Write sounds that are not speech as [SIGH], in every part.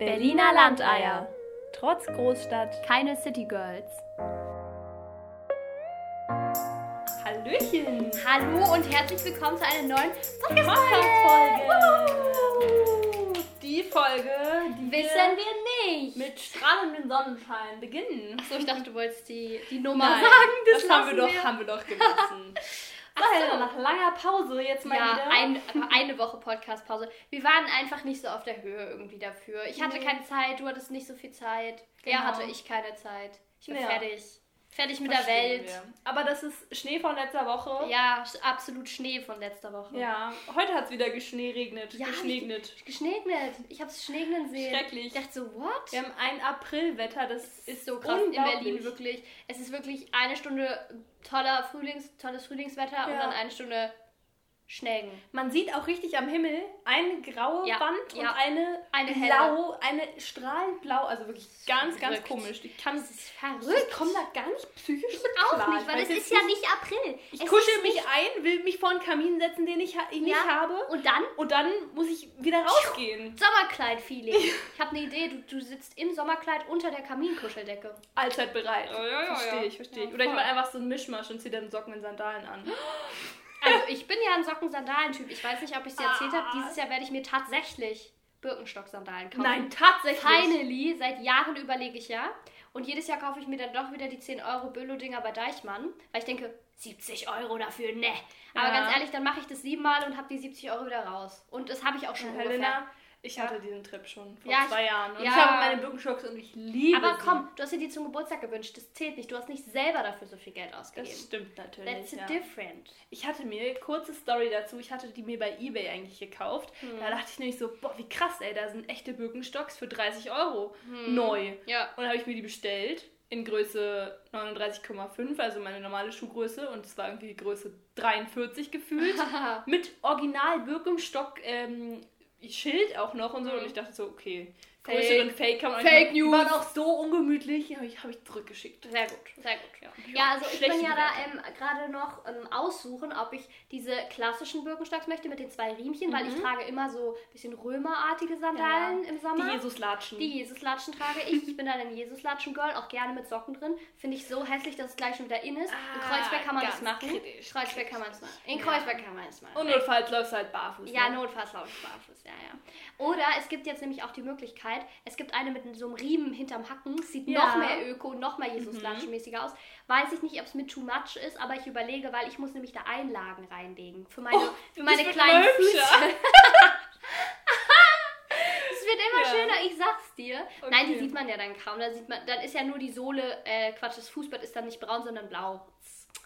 Berliner Landeier. Trotz Großstadt. Keine City Girls. Hallöchen. Hallo und herzlich willkommen zu einer neuen Podcast-Folge. Die Folge, die Wissen wir nicht. mit strahlendem Sonnenschein beginnen. Achso, ich dachte, du wolltest die, die Nummer Nein, sagen. Das, das haben wir, doch, haben wir doch gelassen. [LAUGHS] Ach so. Nach langer Pause jetzt mal Ja, wieder. ein, [LAUGHS] eine Woche Podcast-Pause. Wir waren einfach nicht so auf der Höhe irgendwie dafür. Ich hatte Nee. keine Zeit, du hattest nicht so viel Zeit. Genau. Er hatte ich keine Zeit. Ich bin Ja. fertig. Fertig mit der Verstehen Welt. wir. Aber das ist Schnee von letzter Woche. Ja, absolut Schnee von letzter Woche. Ja, heute hat es wieder geschneeregnet. Ja, geschneegnet. Geschneegnet. Ich hab's schneegnen sehen. Schrecklich. Ich dachte so, what? Wir haben ein Aprilwetter, das ist so krass in. Berlin wirklich. Es ist wirklich eine Stunde toller Frühlings, tolles Frühlingswetter und Ja. dann eine Stunde Schneegen. Man sieht auch richtig am Himmel eine graue Ja, Wand und ja. eine, Eine blau, eine strahlend blau, also wirklich ganz, ganz verrückt. komisch. Ich kann Das ist verrückt. ich komme da gar nicht psychisch mit Auch klar. nicht, Ich weil es ist ja nicht April. Ich Es kuschel mich nicht- ein, will mich vor einen Kamin setzen, den ich, ich nicht Ja. habe. Und dann Und dann muss ich wieder rausgehen. Sommerkleid-Feeling. Ich habe eine Idee, du, du sitzt im Sommerkleid unter der Kaminkuscheldecke. Allzeit bereit. Ja, ja, ja, verstehe ja. ich, verstehe ich. Oder ich mache einfach so einen Mischmasch und ziehe dann Socken und Sandalen an. [GASPS] Also ich bin ja ein Socken-Sandalen-Typ. Ich weiß nicht, ob ich es dir erzählt habe. Ah. Dieses Jahr werde ich mir tatsächlich Birkenstock-Sandalen kaufen. Nein, tatsächlich. Finally, seit Jahren überlege ich ja. Und jedes Jahr kaufe ich mir dann doch wieder die 10 Euro Billo-Dinger bei Deichmann, weil ich denke, 70 Euro dafür, ne. Aber Ja. ganz ehrlich, dann mache ich das siebenmal und habe die 70 Euro wieder raus. Und das habe ich auch schon ungefähr. Ich hatte diesen Trip schon vor Ja, zwei Jahren. Und ja. ich habe meine Birkenstocks und ich liebe Aber sie. komm, du hast dir die zum Geburtstag gewünscht. Das zählt nicht. Du hast nicht selber dafür so viel Geld ausgegeben. Das stimmt natürlich. That's ja. different. Ich hatte mir, kurze Story dazu, ich hatte die mir bei Ebay eigentlich gekauft. Hm. Da dachte ich nämlich so, boah, wie krass, ey, da sind echte Birkenstocks für 30 Euro Hm. neu. Ja. Und dann habe ich mir die bestellt in Größe 39,5, also meine normale Schuhgröße. Und es war irgendwie Größe 43 gefühlt. [LAUGHS] mit Original Birkenstock ähm, Schild auch noch und so. Und ich dachte so, okay. Größeren Fake man Fake Die waren News. auch so ungemütlich, habe ich, hab ich zurückgeschickt. Sehr gut, sehr gut. Ja, Ja, also ich bin ja da ähm, gerade noch ähm, aussuchen, ob ich diese klassischen Birkenstocks möchte mit den zwei Riemchen, weil ich trage immer so ein bisschen römerartige Sandalen im Sommer. Mhm. Die Jesus-Latschen. Die Jesuslatschen trage ich. Ich bin dann ein Jesuslatschen-Girl, auch gerne mit Socken drin. Finde ich so hässlich, dass es gleich schon wieder in ist. in Ah, Kreuzberg kann man das machen. kritisch, Kreuzberg kann man es machen. In Ja. Kreuzberg kann man es machen. Und notfalls läufst du halt barfuß. Ja, ne? notfalls laufe ich barfuß, ja, ja. Oder es gibt jetzt nämlich auch die Möglichkeit, es gibt eine mit so einem Riemen hinterm Hacken, sieht Ja. noch mehr öko, noch mehr Jesus-Latschen-mäßiger aus. Weiß ich nicht, ob es mit too much ist, aber ich überlege, weil ich muss nämlich da Einlagen reinlegen für meine, Oh, für meine kleinen Füße. [LAUGHS] Es wird immer Ja. schöner, ich sag's dir. Nein, die Okay. sieht man ja dann kaum. Da sieht man, dann ist ja nur die Sohle, äh, Quatsch, das Fußbett ist dann nicht braun, sondern blau.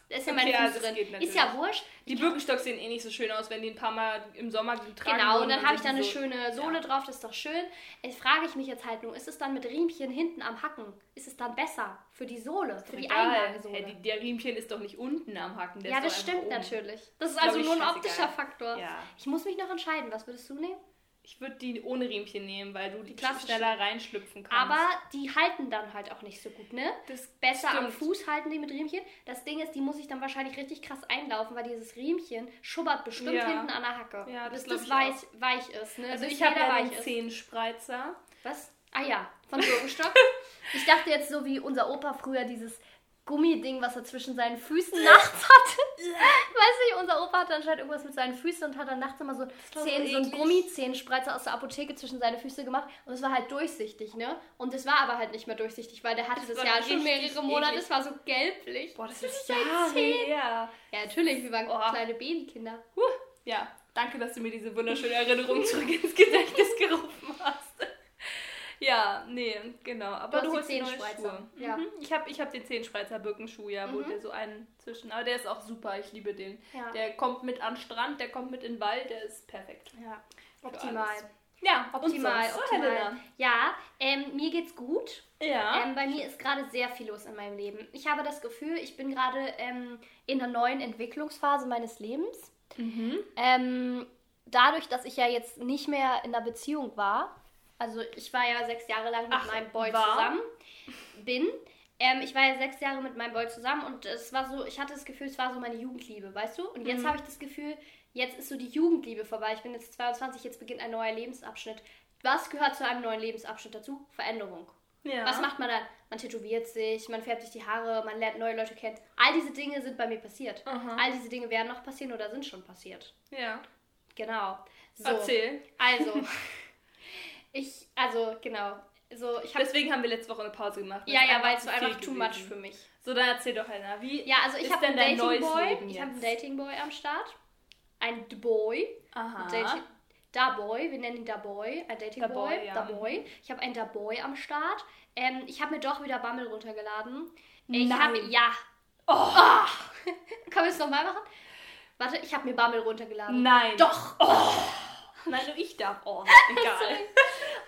Da ist ja mein Okay, ja, Fuß das drin. Ist ja wurscht. Die Birkenstocks sehen eh nicht so schön aus, wenn die ein paar Mal im Sommer getragen Genau, und dann habe ich da eine so- schöne Sohle drauf, das ist doch schön. Jetzt frage ich mich jetzt halt nur, ist es dann mit Riemchen hinten am Hacken? Ist es dann besser für die Sohle, für die. Einlagesohle? Hey, der Riemchen ist doch nicht unten am Hacken. Der ja, das stimmt natürlich. Das ist also nur ein optischer Faktor. Ja. Ich muss mich noch entscheiden, was würdest du nehmen? Ich würde die ohne Riemchen nehmen, weil du die klassischen. schneller reinschlüpfen kannst. Aber die halten dann halt auch nicht so gut, ne? das Besser am stimmt. Fuß halten die mit Riemchen. Das Ding ist, die muss ich dann wahrscheinlich richtig krass einlaufen, weil dieses Riemchen schubbert bestimmt Ja. hinten an der Hacke. Ja, das bis das ich weich, weich ist, ne? Also Bis ich habe ja ist. Zehenspreizer. Was? Ah ja, von [LAUGHS] Birkenstock. ich dachte jetzt so wie unser Opa früher dieses Gummiding, was er zwischen seinen Füßen [LAUGHS] nachts hatte. [LAUGHS] Weiß nicht, unser Opa hatte anscheinend irgendwas mit seinen Füßen und hat dann nachts immer so, war so einen. Gummizehenspreizer aus der Apotheke zwischen seine Füße gemacht und es war halt durchsichtig, ne? Und es war aber halt nicht mehr durchsichtig, weil der hatte das, war ja schon mehrere Monate, es war so gelblich. Boah, das ist Zehen. her. Ja, natürlich, wir waren Oh. kleine Babykinder. Huh. Ja, danke, dass du mir diese wunderschöne Erinnerung zurück ins Gedächtnis gerufen hast. Ja, nee, genau. Aber Du du, hast die holst die neue. Schuhe. Ja. Mhm. Ich habe ich hab den Zehenspreizer Birkenschuh, ja, wo Mhm. der so einen zwischen. Aber der ist auch super, ich liebe den. Ja. Der kommt mit an den Strand, der kommt mit in den Wald, der ist perfekt. Ja, optimal. Ja, Optimal? Oh, optimal. Ja, ähm, mir geht's gut. Ja. Ähm, bei mir ist gerade sehr viel los in meinem Leben. Ich habe das Gefühl, ich bin gerade ähm, in einer neuen Entwicklungsphase meines Lebens. mhm. Ähm, dadurch, dass ich ja jetzt nicht mehr in einer Beziehung war, also ich war ja sechs Jahre lang mit Ach, meinem Boy war? zusammen, bin. Ähm, ich war ja sechs Jahre mit meinem Boy zusammen und es war so, ich hatte das Gefühl, es war so meine Jugendliebe, weißt du? Und jetzt Mhm. habe ich das Gefühl, jetzt ist so die Jugendliebe vorbei. Ich bin jetzt 22, jetzt beginnt ein neuer Lebensabschnitt. was gehört zu einem neuen Lebensabschnitt dazu? Veränderung. Ja. Was macht man dann? Man tätowiert sich, man färbt sich die Haare, man lernt neue Leute kennen. All diese Dinge sind bei mir passiert. Aha. All diese Dinge werden noch passieren oder sind schon passiert. Ja. Genau. So. Erzähl. Also, [LAUGHS] ich, also, genau. So, ich habe. Deswegen haben wir letzte Woche eine Pause gemacht. Ja, ja, weil es war einfach too much für mich. So, dann erzähl doch, Helena. Wie Ja, also ich ist habe denn dein Dating neues Boy. Leben Ich habe einen? Dating Boy am Start. Ein Boy. Aha. Dating, da Boy, wir nennen ihn Da Boy, ein Dating Da Boy, Boy, ja. Da Boy. Ich habe einen Da Boy am Start. Ähm, ich habe mir doch wieder Bumble runtergeladen. Ich habe, ja. Oh. [LAUGHS] Können wir es nochmal machen? Warte, ich habe mir Bumble runtergeladen. Nein. Doch. [LAUGHS] Nein, nur ich darf. Oh, [LAUGHS] egal.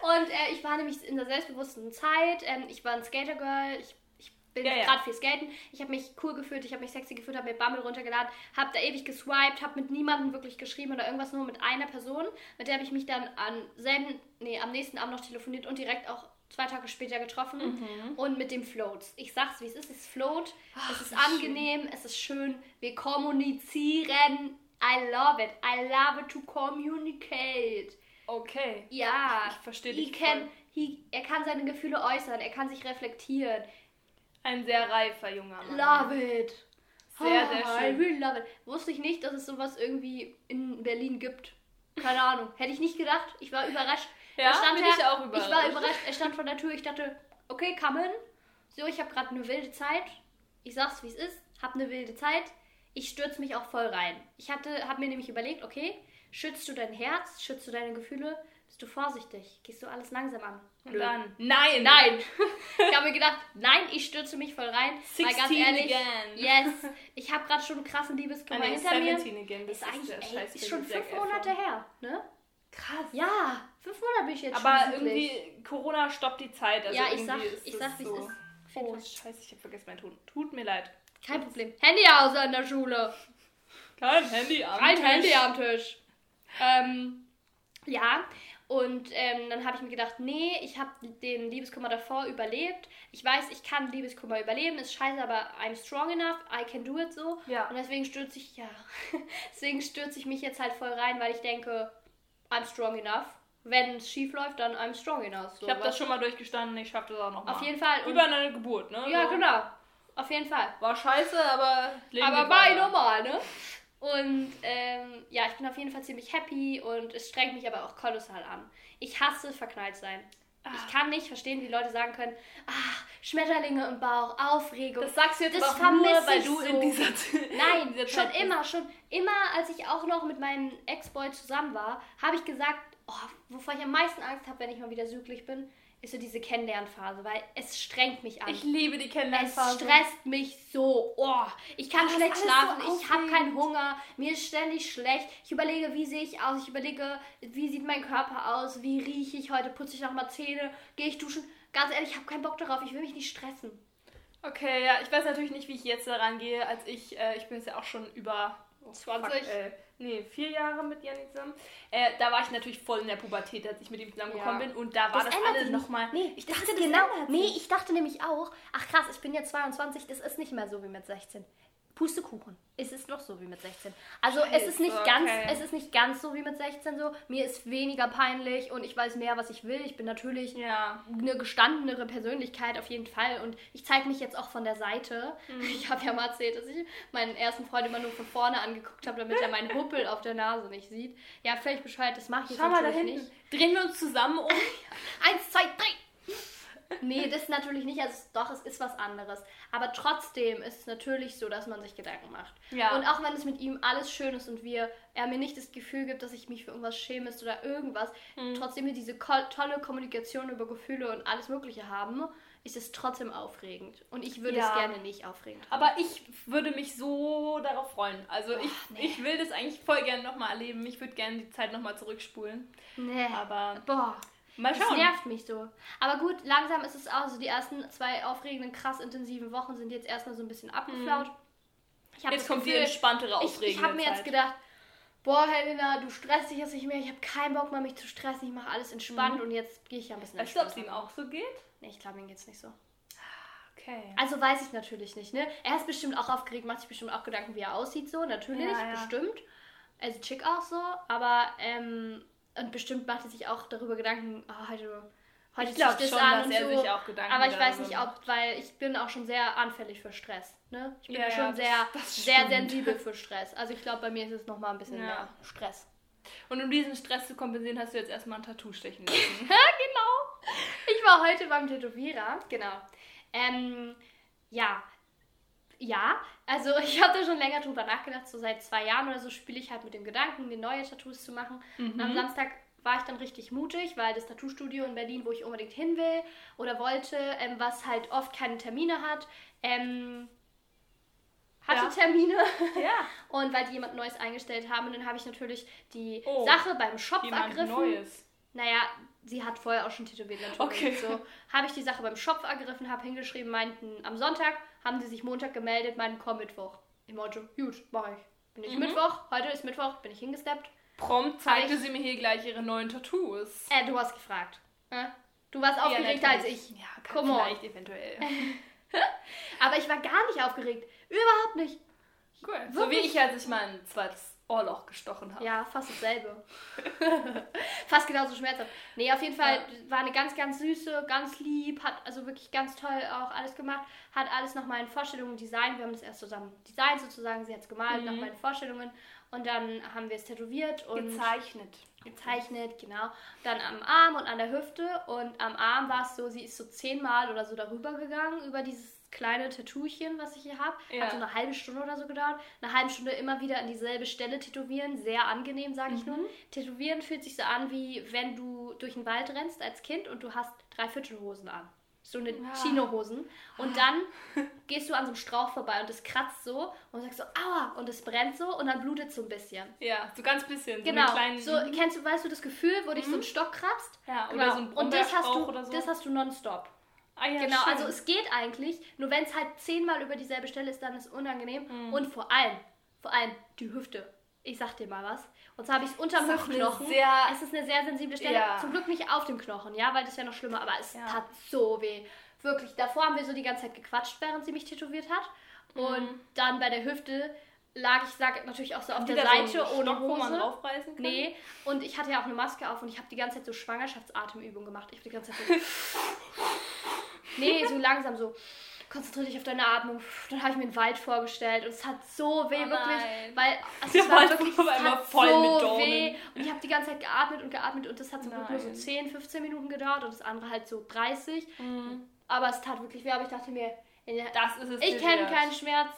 Und äh, ich war nämlich in der selbstbewussten Zeit. Ähm, ich war ein Skater-Girl. Ich, ich bin Ja, ja. gerade viel skaten. Ich habe mich cool gefühlt, ich habe mich sexy gefühlt, habe mir Bumble runtergeladen, habe da ewig geswiped, habe mit niemandem wirklich geschrieben oder irgendwas, nur mit einer Person. Mit der habe ich mich dann am selben, nee, am nächsten Abend noch telefoniert und direkt auch zwei Tage später getroffen. Mhm. Und mit dem Floats. Ich sag's, wie es ist. Es float. es ist wie schön. angenehm. Es ist schön. Wir kommunizieren. I love it. I love it to communicate. Okay. Ja, Ich versteh he dich can, he, er kann seine Gefühle äußern, er kann sich reflektieren. Ein sehr reifer junger Mann. Love it. Sehr, sehr I schön. really love it. Wusste ich nicht, dass es sowas irgendwie in Berlin gibt. Keine Ahnung. Hätte ich nicht gedacht. Ich war überrascht. Ja, Er stand bin da- ich auch Ich überrascht. war überrascht. Er stand vor der Tür. Ich dachte, okay, come in. So, ich habe gerade eine wilde Zeit. Ich sag's, wie es ist. Hab eine wilde Zeit. Ich stürze mich auch voll rein. Ich hatte, hab mir nämlich überlegt, okay, schützt du dein Herz, schützt du deine Gefühle, bist du vorsichtig, gehst du alles langsam an. Und dann. Nein. Nein. [LAUGHS] ich habe mir gedacht, nein, ich stürze mich voll rein. Weil ganz 16 ehrlich, again. yes, ich habe gerade schon einen krassen Liebeskummer Ah, nee, hinter mir. 17 again. Das Ist eigentlich, ey, ist schon fünf. Monate her, ne? Krass. Ja, fünf Monate bin ich jetzt Aber schon glücklich. irgendwie, Corona stoppt die Zeit. Also ja, ich sag, ist ich sag, wie es so. ist. Auf jeden Oh, scheiße, ich hab vergessen mein Ton. Tut mir leid. Kein Problem. Handy aus an der Schule. Kein Handy an. Kein Handy am Tisch. Ähm, ja, und ähm, dann habe ich mir gedacht, nee, ich habe den Liebeskummer davor überlebt. Ich weiß, ich kann Liebeskummer überleben, ist scheiße, aber I'm strong enough, I can do it so. Ja. Und deswegen stürze ich, ja, [LAUGHS] deswegen stürze ich mich jetzt halt voll rein, weil ich denke, I'm strong enough. Wenn es schief läuft, dann I'm strong enough. So, Ich habe das schon mal durchgestanden, ich schaff das auch noch mal. Auf jeden Fall. Über eine Geburt, ne? ja, So. genau. Auf jeden Fall. War scheiße, aber Leben Aber war normal, ne? Und ähm, ja, ich bin auf jeden Fall ziemlich happy und es strengt mich aber auch kolossal an. Ich hasse verknallt sein. Ah. Ich kann nicht verstehen, wie Leute sagen können, ah, Schmetterlinge im Bauch, Aufregung. Das sagst du jetzt Das aber auch nur, weil du so. in dieser [LAUGHS] Nein, in dieser schon Zeit bist. immer, schon immer, als ich auch noch mit meinem Ex-Boy zusammen war, habe ich gesagt, oh, wovor ich am meisten Angst habe, wenn ich mal wieder süglich bin, ist so diese Kennenlernphase, weil es strengt mich an. Ich liebe die Es Kennenlernphase. stresst mich so. Oh, ich kann Oh, das schlecht schlafen, so ich habe keinen. Hunger, mir ist ständig schlecht. Ich überlege, wie sehe ich aus, ich überlege, wie sieht mein Körper aus, wie rieche ich heute, putze ich noch mal Zähne, gehe ich duschen. Ganz ehrlich, ich habe keinen Bock darauf, ich will mich nicht stressen. Okay, ja, ich weiß natürlich nicht, wie ich jetzt daran gehe, als ich, äh, ich bin jetzt ja auch schon über 20? Fuck, äh, nee, vier Jahre mit Janik zusammen. Äh, da war ich natürlich voll in der Pubertät, als ich mit ihm zusammengekommen Ja. bin und da war das, ändert alles nochmal. Nee, ich dachte, das genau. Nee, ich dachte nämlich auch, ach krass, ich bin jetzt 22, das ist nicht mehr so wie mit 16. Pustekuchen. Es ist noch so wie mit 16. Also es ist nicht Scheiße, ganz, okay. es ist nicht ganz so wie mit 16 so. Mir ist weniger peinlich und ich weiß mehr, was ich will. Ich bin natürlich Ja. eine gestandenere Persönlichkeit auf jeden Fall und ich zeige mich jetzt auch von der Seite. Mhm. [LAUGHS] Ich habe ja mal erzählt, dass ich meinen ersten Freund immer nur von vorne angeguckt habe, damit er meinen Huppel auf der Nase nicht sieht. Ja, völlig bescheuert, das mache ich jetzt Schau mal da hinten. nicht. Drehen wir uns zusammen um. [LAUGHS] Eins, zwei, drei. Nee, das natürlich nicht. Also doch, es ist was anderes. Aber trotzdem ist es natürlich so, dass man sich Gedanken macht. Ja. Und auch wenn es mit ihm alles schön ist und wir, er mir nicht das Gefühl gibt, dass ich mich für irgendwas schäme oder irgendwas, Mhm. trotzdem wir diese tolle Kommunikation über Gefühle und alles Mögliche haben, ist es trotzdem aufregend. Und ich würde Ja. es gerne nicht aufregend haben. Aber ich würde mich so darauf freuen. Also ich, nee. ich will das eigentlich voll gerne nochmal erleben. Ich würde gerne die Zeit nochmal zurückspulen. Nee. Aber Boah. Mal Das schauen. nervt mich so. Aber gut, langsam ist es auch so. Die ersten zwei aufregenden, krass intensiven Wochen sind jetzt erstmal so ein bisschen abgeflaut. Ich hab Jetzt das kommt die Gefühl, entspanntere, Ich, aufregende ich habe mir jetzt Zeit. gedacht, boah, Helena, du stresst dich jetzt nicht mehr. Ich habe keinen Bock mehr, mich zu stressen. Ich mache alles entspannt und jetzt gehe ich ja ein bisschen Weißt du, ob es ihm auch so geht? Nee, ich glaube, ihm geht's nicht so. Okay. Also weiß ich natürlich nicht, ne? Er ist bestimmt auch aufgeregt, macht sich bestimmt auch Gedanken, wie er aussieht, so, natürlich, Ja, ja. bestimmt. Also chick auch so, aber ähm, und bestimmt macht er sich auch darüber Gedanken, oh, heute, heute Ich ziehe schon, dass er sich auch Gedanken Aber ich weiß nicht, ob, weil ich bin auch schon sehr anfällig für Stress. Ne? Ich bin Ja, ja, schon das- sehr, das sehr sensibel für [LAUGHS] Stress. Also ich glaube, bei mir ist es nochmal ein bisschen Ja. mehr Stress. Und um diesen Stress zu kompensieren, hast du jetzt erstmal ein Tattoo stechen [LAUGHS] lassen. genau. Ich war heute beim Tätowierer, genau. Ähm, ja. Ja, also [LAUGHS] ich habe da schon länger drüber nachgedacht. So seit zwei Jahren oder so spiele ich halt mit dem Gedanken, mir neue Tattoos zu machen. Und am Samstag war ich dann richtig mutig, weil das Tattoo-Studio in Berlin, wo ich unbedingt hin will oder wollte, ähm, was halt oft keine Termine hat, ähm, hatte Ja. Termine. [LAUGHS] ja. Und weil die jemand Neues eingestellt haben, und dann habe ich natürlich die Oh, Sache beim Shop ergriffen. Neues. Naja, sie hat vorher auch schon tätowiert natürlich. Okay. So habe ich die Sache beim Shop ergriffen, habe hingeschrieben, meinten am Sonntag, haben sie sich Montag gemeldet, meinten komm Mittwoch. Ich meinte, gut, mach ich. Bin ich Mhm. Mittwoch, heute ist Mittwoch, bin ich hingesteppt. Prompt zeigte ich- sie mir hier gleich ihre neuen Tattoos. Äh, du hast gefragt. Äh? Du warst aufgeregter als ich. Ja, Come on. vielleicht eventuell. [LAUGHS] Aber ich war gar nicht aufgeregt. Überhaupt nicht. Cool. So wie Wirklich? ich, als ich mein zweites Ohrloch gestochen habe. Ja, fast dasselbe. [LAUGHS] fast genauso schmerzhaft. Nee, auf jeden Fall war eine ganz, ganz süße, ganz lieb, hat also wirklich ganz toll auch alles gemacht, hat alles nach meinen Vorstellungen designt. Wir haben das erst zusammen designt sozusagen, sie hat es gemalt nach meinen Vorstellungen und dann haben wir es tätowiert und Gezeichnet. gezeichnet, genau. Dann am Arm und an der Hüfte und am Arm war es so, sie ist so zehnmal oder so darüber gegangen, über dieses kleine Tattoochen, was ich hier habe. Ja. Hat so eine halbe Stunde oder so gedauert. Eine halbe Stunde immer wieder an dieselbe Stelle tätowieren. Sehr angenehm, sage ich nur. Tätowieren fühlt sich so an, wie wenn du durch den Wald rennst als Kind und du hast Dreiviertelhosen an. So eine Ja. Chinohosen. Und dann [LAUGHS] gehst du an so einem Strauch vorbei und es kratzt so und sagst so, aua, und es brennt so und dann blutet so ein bisschen. Ja, so ganz bisschen. So Genau. Kleine, So, kennst du, weißt du das Gefühl, wo dich so ein Stock kratzt? Ja, oder genau. so ein Und das hast du, so. das hast du nonstop. Ah, ja, genau, schön. also es geht eigentlich, nur wenn es halt zehnmal über dieselbe Stelle ist, dann ist es unangenehm. Mhm. Und vor allem, vor allem die Hüfte. Ich sag dir mal was. Und zwar habe ich es unterm Hüftknochen. sehr- es ist eine sehr sensible Stelle. Ja. Zum Glück nicht auf dem Knochen, ja, weil das wäre noch schlimmer. Aber es Ja. tat so weh. Wirklich. Davor haben wir so die ganze Zeit gequatscht, während sie mich tätowiert hat. Und Mhm. dann bei der Hüfte lag ich, sag natürlich auch so auf Haben der die da Seite so ohne Stock, wo man Hose. draufreißen kann? Nee, und ich hatte ja auch eine Maske auf und ich habe die ganze Zeit so Schwangerschaftsatemübungen gemacht. Ich habe die ganze Zeit so. [LAUGHS] nee, so langsam so. Konzentriere dich auf deine Atmung. Dann habe ich mir den Wald vorgestellt und es hat so weh, Oh wirklich. Weil also es war Wald wirklich war es immer hat voll so mit Dornen. weh. Und ich habe die ganze Zeit geatmet und geatmet und das hat Glück nur so Nein. 10, 15 Minuten gedauert und das andere halt so 30. Mhm. Aber es tat wirklich weh, aber ich dachte mir, Das ist es. ich kenne keinen Schmerz.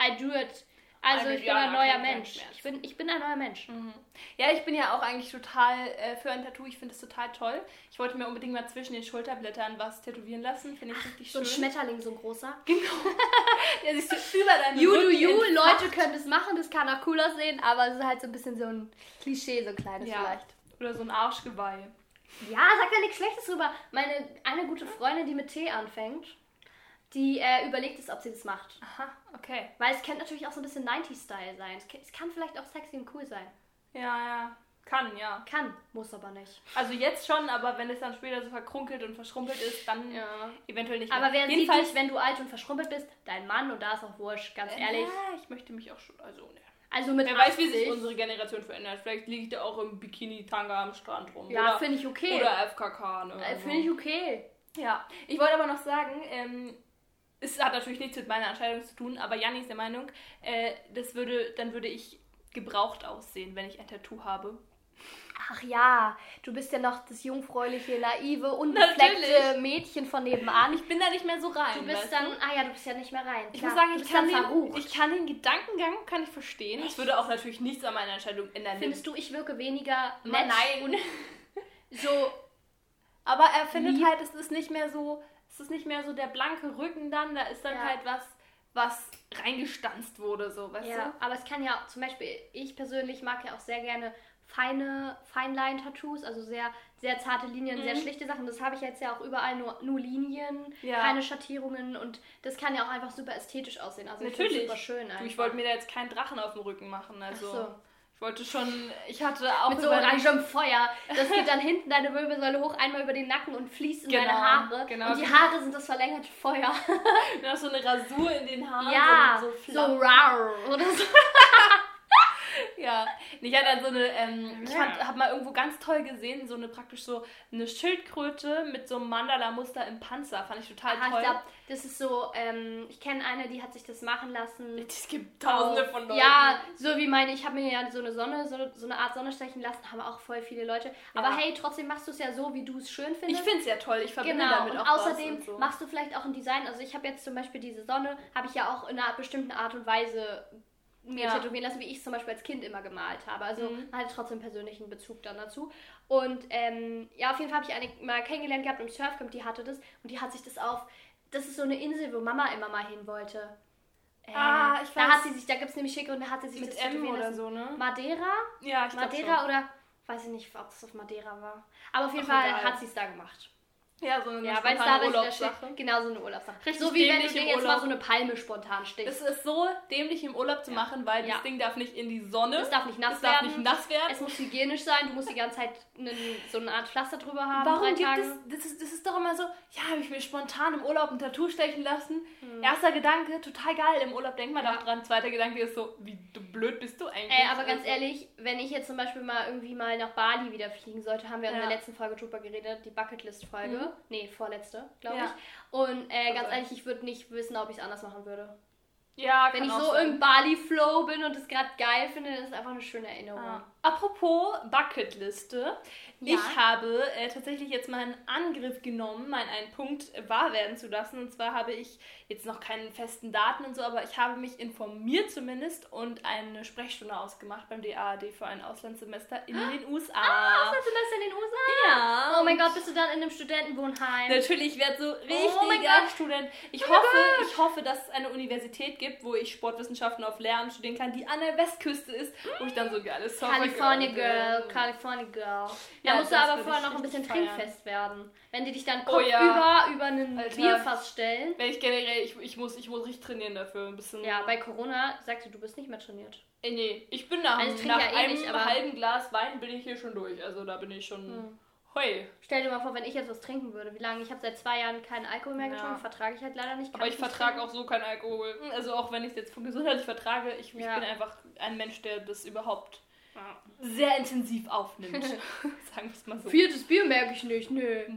I do it. Also Ein ich bin ein neuer Mensch. Ich bin, ich bin ein neuer Mensch. Mhm. Ja, ich bin ja auch eigentlich total äh, für ein Tattoo. Ich finde es total toll. Ich wollte mir unbedingt mal zwischen den Schulterblättern was tätowieren lassen. Finde ich richtig So ein schön. Schmetterling, so ein großer. Der sich so über deinen You do Rücken you, entfacht. Leute können das machen, das kann auch cool aussehen, aber es ist halt so ein bisschen so ein Klischee, so ein kleines Ja. vielleicht. Oder so ein Arschgeweih. Ja, sag da nichts Schlechtes drüber. Meine eine gute Freundin, die mit T anfängt, die äh, überlegt es, ob sie das macht. Aha, okay. Weil es könnte natürlich auch so ein bisschen 90s-Style sein. Es kann, es kann vielleicht auch sexy und cool sein. Ja, ja. Kann, ja. Kann, muss aber nicht. Also jetzt schon, aber wenn es dann später so verkrunkelt und verschrumpelt ist, dann eventuell nicht Aber mehr. wer sieht dich, wenn du alt und verschrumpelt bist? Dein Mann und da ist auch wurscht, ganz ehrlich. Ja, ich möchte mich auch schon. Also, ne. Also mit Wer weiß, wie 80, sich unsere Generation verändert. Vielleicht liegt er auch im Bikini-Tanga am Strand rum. Ja, finde ich okay. Oder FKK. Ne, Äh, so. Finde ich okay. Ja, ich wollte aber noch sagen, ähm, es hat natürlich nichts mit meiner Entscheidung zu tun, aber Janni ist der Meinung, äh, das würde, dann würde ich gebraucht aussehen, wenn ich ein Tattoo habe. Ach ja, du bist ja noch das jungfräuliche, naive, unbefleckte Mädchen von nebenan. Ich bin da nicht mehr so rein. Du bist dann, ah ja, du bist ja nicht mehr rein. Ich Klar, muss sagen, du ich kann, den, ich kann den Gedankengang kann ich verstehen. Es würde auch natürlich nichts an meiner Entscheidung ändern. Findest du, ich wirke weniger nett Nein. [LAUGHS] so, Aber er findet Lieb. halt, es ist nicht mehr so, es ist nicht mehr so der blanke Rücken dann, da ist dann Ja. halt was, was reingestanzt wurde, so, weißt ja, aber es kann ja, zum Beispiel, ich persönlich mag ja auch sehr gerne feine Feinline-Tattoos, also sehr, sehr zarte Linien, sehr Mhm. schlichte Sachen. Das habe ich jetzt ja auch überall nur, nur Linien, Ja. keine Schattierungen und das kann ja auch einfach super ästhetisch aussehen. Also ich Natürlich. super schön Du, ich wollte mir da jetzt keinen Drachen auf dem Rücken machen, also. So. Ich wollte schon, ich hatte auch Mit so orangem Feuer. Das geht dann hinten deine Wirbelsäule hoch, einmal über den Nacken und fließt in Genau, deine Haare. genau. Und die Haare sind das verlängerte Feuer. [LAUGHS] noch so eine Rasur in den Haaren. ja, so, so, so rar oder so. [LAUGHS] Ja, ich hatte dann so eine, ähm, ich habe mal irgendwo ganz toll gesehen, so eine praktisch so eine Schildkröte mit so einem Mandala-Muster im Panzer. Fand ich total Aha, toll. ich glaube, das ist so, ähm, ich kenne eine, die hat sich das machen lassen. [LAUGHS] es gibt tausende von Leuten. Ja, so wie meine, ich habe mir ja so eine Sonne, so, so eine Art Sonne stechen lassen, haben auch voll viele Leute. Aber Ja. hey, trotzdem machst du es ja so, wie du es schön ich findest. finde es ja toll. Ich verbinde Genau, damit und auch außerdem was und so. machst du vielleicht auch ein Design. Also ich habe jetzt zum Beispiel diese Sonne, habe ich ja auch in einer bestimmten Art und Weise mir Ja. tätowieren lassen, wie ich es zum Beispiel als Kind immer gemalt habe. Also Mhm. man hatte trotzdem persönlichen Bezug dann dazu. Und ähm, ja, auf jeden Fall habe ich eine mal kennengelernt gehabt im Surfcamp, die hatte das und die hat sich das auf, das ist so eine Insel, wo Mama immer mal hin wollte. Äh, Ah, ich Da weiß. hat sie sich, da gibt es nämlich schicke und da hat sie sich mit das M tätowieren oder so, ne? Madeira? Ja, ich Madeira schon. oder weiß ich nicht, ob das auf Madeira war. Aber auf jeden Ach, Fall egal. hat sie es da gemacht. Ja, so eine Ja, weil es spontane Urlaubssache. Genau so eine Urlaubssache. Richtig so wie wenn du dir jetzt mal so eine Palme spontan stichst. Es ist so dämlich im Urlaub zu machen, weil Ja. das Ding darf nicht in die Sonne. Es darf nicht nass es darf werden. nicht nass werden. Es muss hygienisch sein, du musst die ganze Zeit einen, so eine Art Pflaster drüber haben. Warum gibt Tage. es, das ist, das ist doch immer so, ja, habe ich mir spontan im Urlaub ein Tattoo stechen lassen. Hm. Erster Gedanke, total geil, im Urlaub denkt man Ja. da dran. Zweiter Gedanke ist so, wie du blöd bist du eigentlich? Ey, aber ganz Also, ehrlich, wenn ich jetzt zum Beispiel mal irgendwie mal nach Bali wieder fliegen sollte, haben wir in Ja. der letzten Folge drüber geredet, die Bucketlist-Folge. Mhm. Nee, vorletzte, glaube Ja. ich. Und äh, ganz sein. ehrlich, ich würde nicht wissen, ob ich es anders machen würde. Ja, Wenn ich so sein. im Bali-Flow bin und es gerade geil finde, dann ist es einfach eine schöne Erinnerung. Ah. Apropos Bucketliste. Ja. Ich habe äh, tatsächlich jetzt mal einen Angriff genommen, meinen einen Punkt wahr werden zu lassen. Und zwar habe ich jetzt noch keinen festen Daten und so, aber ich habe mich informiert zumindest und eine Sprechstunde ausgemacht beim DAAD für ein Auslandssemester in den USA. Was hast du das in den USA? ja. Oh mein Gott, bist du dann in einem Studentenwohnheim? Natürlich, ich werde so Oh richtiger Gott. Student. Ich Oh hoffe, ich hoffe, dass es eine Universität gibt, wo ich Sportwissenschaften auf Lehramt studieren kann, die an der Westküste ist, wo ich dann so geile Surfer California Girl. California Girl. Ja, da musst du aber vorher ich noch ein bisschen feiern. trinkfest werden. Wenn die dich dann Oh kopfüber ja. über einen Alter. Bierfass stellen. Wenn ich generell, ich, ich, muss, ich muss richtig trainieren dafür. Ein bisschen. Ja, bei Corona sagst du, du bist nicht mehr trainiert. Ey, nee, ich bin nach, Also ich nach ja eh einem nicht, aber- halben Glas Wein bin ich hier schon durch. Also da bin ich schon. Hm. Hoi. Stell dir mal vor, wenn ich jetzt was trinken würde. Wie lange? Ich habe seit zwei Jahren keinen Alkohol mehr Ja. getrunken. Vertrage ich halt leider nicht. Aber ich nicht vertrage auch so keinen Alkohol. Also auch wenn ich es jetzt von gesundheitlich vertrage, ich, ich Ja. bin einfach ein Mensch, der das überhaupt sehr intensiv aufnimmt. [LAUGHS] Sagen wir es mal so. Viertes Bier merke ich nicht, nö. [LAUGHS]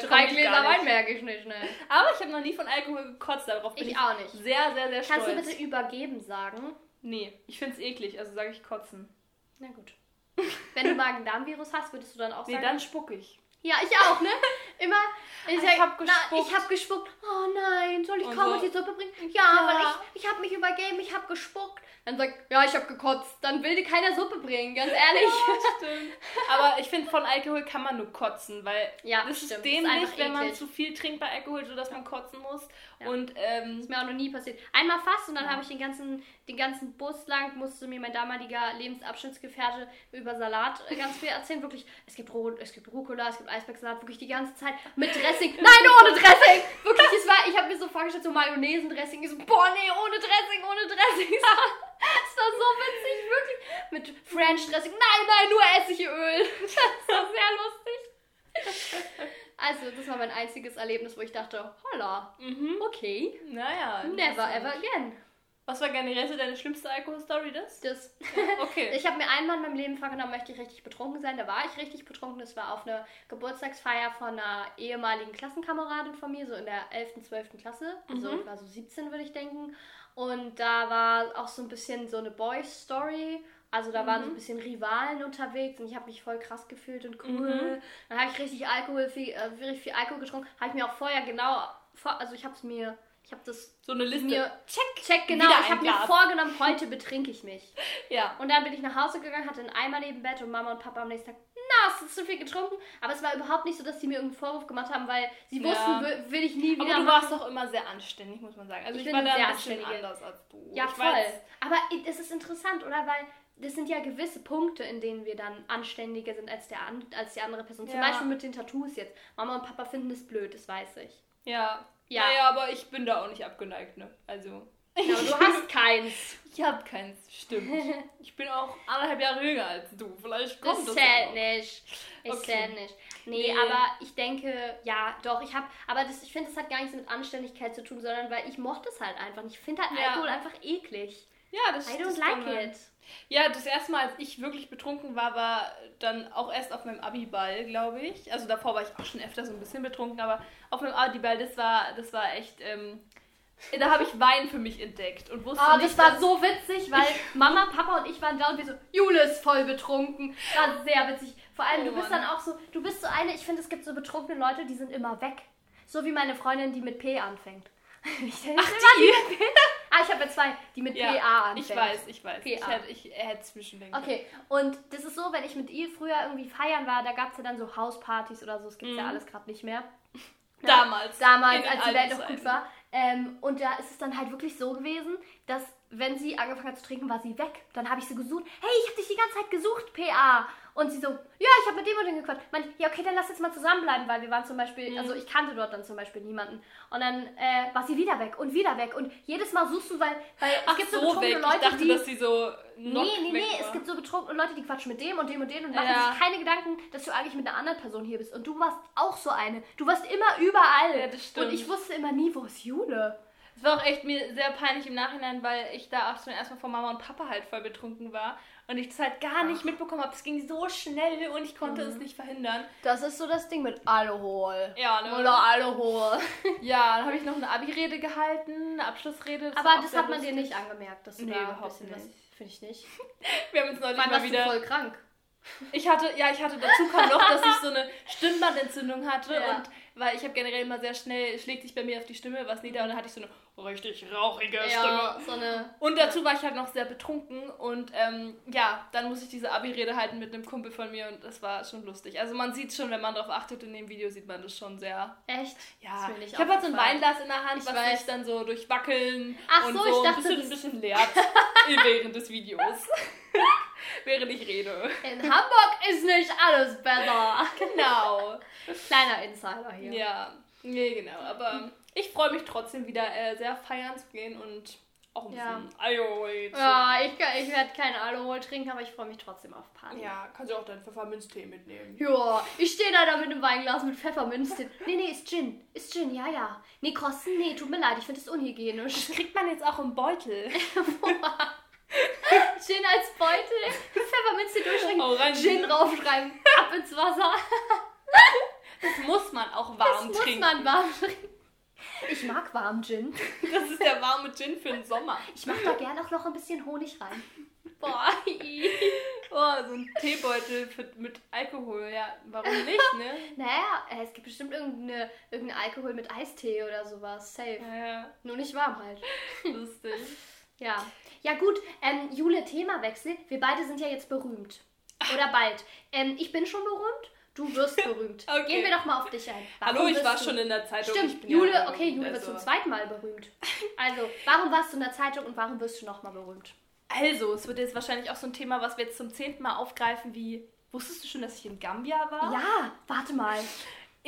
So Drei Gläser Wein merke ich nicht, ne. Aber ich habe noch nie von Alkohol gekotzt, darauf bin ich, Ich auch nicht. sehr, sehr, sehr stolz. Kannst du bitte übergeben sagen? Nee, ich finde es eklig, also sage ich kotzen. Na gut. Wenn du Magen-Darm-Virus hast, würdest du dann auch Nee, sagen? dann spuck ich. Ja, ich auch, ne? Immer. [LAUGHS] Ich, Ich hab Na, gespuckt. ich hab gespuckt. Oh nein, soll ich kaum so. die Suppe bringen? Ja, Ja. weil ich, ich hab mich übergeben, ich hab gespuckt. Dann sagt, ja, ich hab gekotzt. Dann will dir keiner Suppe bringen, ganz ehrlich. Stimmt. Aber ich finde, von Alkohol kann man nur kotzen, weil Ja, das stimmt. ist Das ist dämlich, einfach wenn man zu viel trinkt bei Alkohol, sodass man kotzen muss. Ja. Und ähm, ist mir auch noch nie passiert. Einmal fast und dann Ja. habe ich den ganzen, den ganzen Bus lang, musste mir mein damaliger Lebensabschnittsgefährte über Salat äh, ganz viel erzählen. Wirklich, es gibt, Ro es gibt Rucola, es gibt Eisbergsalat, wirklich die ganze Zeit mit Dressing. [LAUGHS] Nein, ohne Dressing! Wirklich, es war, ich habe mir so vorgestellt, so Mayonnaise-Dressing. Ich so, boah, nee, ohne Dressing, ohne Dressing. [LAUGHS] Es war so witzig, wirklich. Mit French-Dressing. Nein, nein, nur Essigöl. [LAUGHS] Das war sehr lustig. Also, das war mein einziges Erlebnis, wo ich dachte, holla, mhm. okay. naja. Never ever again. Was war generell so deine schlimmste Alkoholstory, das? Das, Okay. [LAUGHS] ich habe mir einmal in meinem Leben vorgenommen, möchte ich richtig betrunken sein. Da war ich richtig betrunken. Das war auf einer Geburtstagsfeier von einer ehemaligen Klassenkameradin von mir, so in der 11., 12. Klasse. Also Mhm. ich war so 17, würde ich denken. Und da war auch so ein bisschen so eine Boy-Story. Also da waren so ein Mhm. bisschen Rivalen unterwegs und ich habe mich voll krass gefühlt und cool. Mhm. Dann habe ich richtig Alkohol, viel, äh, viel Alkohol getrunken. Habe ich mir auch vorher genau, vor, also ich habe es mir, ich habe das so eine Liste. mir Check. check genau. Ich habe mir vorgenommen, heute betrinke ich mich. [LAUGHS] Ja. Und dann bin ich nach Hause gegangen, hatte einen Eimer neben Bett und Mama und Papa am nächsten Tag, na, hast du zu viel getrunken? Aber es war überhaupt nicht so, dass sie mir irgendeinen Vorwurf gemacht haben, weil sie Ja. wussten, will, will ich nie wieder Aber du warst doch immer sehr anständig, muss man sagen. Also Ich ich, bin war da eine ein sehr bisschen anders als du. Ja, ich voll. jetzt- Aber es ist interessant, oder? Weil das sind ja gewisse Punkte, in denen wir dann anständiger sind als, der als die andere Person. Zum Ja. Beispiel mit den Tattoos jetzt. Mama und Papa finden das blöd, das weiß ich. Ja. Ja. Naja, aber ich bin da auch nicht abgeneigt, ne? Also. Aber du [LAUGHS] hast keins. Ich hab keins, stimmt. [LAUGHS] Ich bin auch anderthalb Jahre jünger als du. Vielleicht Das kommt das. zählt auch. nicht. Ich Okay. zählt nicht. Nee, Nee. aber ich denke, ja, doch, ich habe, aber das, ich finde, das hat gar nichts mit Anständigkeit zu tun, sondern weil ich mochte es halt einfach. Ich finde halt Ja. Alkohol einfach eklig. Ja, das I don't das like it. Ja, das erste Mal, als ich wirklich betrunken war, war dann auch erst auf meinem Abiball, glaube ich. Also davor war ich auch schon öfter so ein bisschen betrunken, aber auf meinem Abiball, das war, das war echt, ähm, da habe ich Wein für mich entdeckt und wusste Oh, nicht, das war so witzig, [LAUGHS] weil Mama, Papa und ich waren da und wir so, Jule ist voll betrunken. War sehr witzig. Vor allem, Oh du bist Mann. dann auch so, du bist so eine, ich finde, es gibt so betrunkene Leute, die sind immer weg. So wie meine Freundin, die mit P anfängt. [LAUGHS] Ich denke, Ach, immer die? Ah, ich habe ja zwei, die mit ja, PA anfängt. Ich weiß, ich weiß. PA. Ich hätte, ich hätte Zwischendenken. Okay, und das ist so, wenn ich mit ihr früher irgendwie feiern war, da gab es ja dann so Hauspartys oder so, das gibt es ja Mhm. alles gerade nicht mehr. [LAUGHS] Damals. Damals, als die Welt noch gut war. Ähm, und da ist es dann halt wirklich so gewesen, dass wenn sie angefangen hat zu trinken, war sie weg. Dann habe ich sie gesucht. Hey, ich habe dich die ganze Zeit gesucht, PA. Und sie so, ja, ich habe mit dem und dem gequatscht. Meinte, ja, okay, dann lass jetzt mal zusammenbleiben, weil wir waren zum Beispiel, Mhm. also ich kannte dort dann zum Beispiel niemanden. Und dann äh, war sie wieder weg und wieder weg. Und jedes Mal suchst du, weil, weil es Ach gibt so, so, betrunkene. Leute, ich dachte, die... dass sie so Nee, nee, nee, war. es gibt so betrunkene Leute, die quatschen mit dem und dem und dem und machen Ja. sich keine Gedanken, dass du eigentlich mit einer anderen Person hier bist. Und du warst auch so eine. Du warst immer überall. Ja, das stimmt. Und ich wusste immer nie, wo ist Jule. Es war auch echt mir sehr peinlich im Nachhinein, weil ich da auch schon erstmal von Mama und Papa halt voll betrunken war und ich das halt gar nicht mitbekommen habe. Es ging so schnell und ich konnte Mhm. es nicht verhindern. Das ist so das Ding mit Alkohol. Ja, ne? Oder Alkohol. [LAUGHS] Ja, dann habe ich noch eine Abi-Rede gehalten, eine Abschlussrede. war Aber das hat man dir lustig. nicht angemerkt. Das Nee, war ein überhaupt bisschen was. nicht. Finde ich nicht. [LAUGHS] Wir haben uns neulich Wann mal du wieder. voll krank? Ich hatte, ja, ich hatte dazu kam noch, dass ich so eine [LAUGHS] Stimmbandentzündung hatte Ja. und weil ich habe generell immer sehr schnell schlägt sich bei mir auf die Stimme was nieder und dann hatte ich so eine richtig rauchige Stimme. so eine... Und dazu war ich halt noch sehr betrunken und ähm, ja, dann musste ich diese Abi-Rede halten mit einem Kumpel von mir und das war schon lustig. Also man sieht schon, wenn man darauf achtet, in dem Video sieht man das schon sehr. Echt? Ja, ich habe halt so ein. Weinglas in der Hand, Ich was weiß. sich dann so durch Wackeln Ach und so, so, ich ein dachte, bisschen, das- ein bisschen leert [LAUGHS] während des Videos. [LAUGHS] während ich rede. In Hamburg ist nicht alles besser. [LAUGHS] Genau. Kleiner Insider hier. Ja, nee, genau. Aber ich freue mich trotzdem wieder äh, sehr feiern zu gehen und auch ein Ja. bisschen Alkohol zu Ja, ich, ich werde keinen Alkohol trinken, aber ich freue mich trotzdem auf Party. Ja, kannst du auch deinen Pfefferminztee mitnehmen. Ja, ich stehe da, da mit einem Weinglas mit Pfefferminz. drin. Nee, nee, ist Gin. Ist Gin, ja, ja. Nee, Kosten, nee, tut mir leid, ich finde es unhygienisch. Das kriegt man jetzt auch im Beutel. [LAUGHS] Gin als Beutel, Pfefferminz hier durchschränken, Orangen. Gin draufschreiben, ab ins Wasser. Das muss man auch Das warm muss trinken. man warm trinken. Ich mag warm Gin. Das ist der warme Gin für den Sommer. Ich mache da gerne auch noch ein bisschen Honig rein. Boah, i. Oh, so ein Teebeutel mit Alkohol. Ja, warum nicht, ne? [LAUGHS] Naja, äh, es gibt bestimmt irgendeine, irgendeinen Alkohol mit Eistee oder sowas. Safe. Ja, ja, Nur nicht warm halt. lustig. Ja. Ja gut, ähm, Jule, Themawechsel. Wir beide sind ja jetzt berühmt. Oder bald. Ähm, ich bin schon berühmt, du wirst [LAUGHS] berühmt. Okay. Gehen wir doch mal auf dich ein. Warum Hallo, ich war du- schon in der Zeitung. Stimmt, Jule, ja okay, Jule also- wird zum zweiten Mal berühmt. Also, warum warst du in der Zeitung und warum wirst du nochmal berühmt? Also, es wird jetzt wahrscheinlich auch so ein Thema, was wir jetzt zum zehnten Mal aufgreifen, wie. Wusstest du schon, dass ich in Gambia war? Ja, warte mal.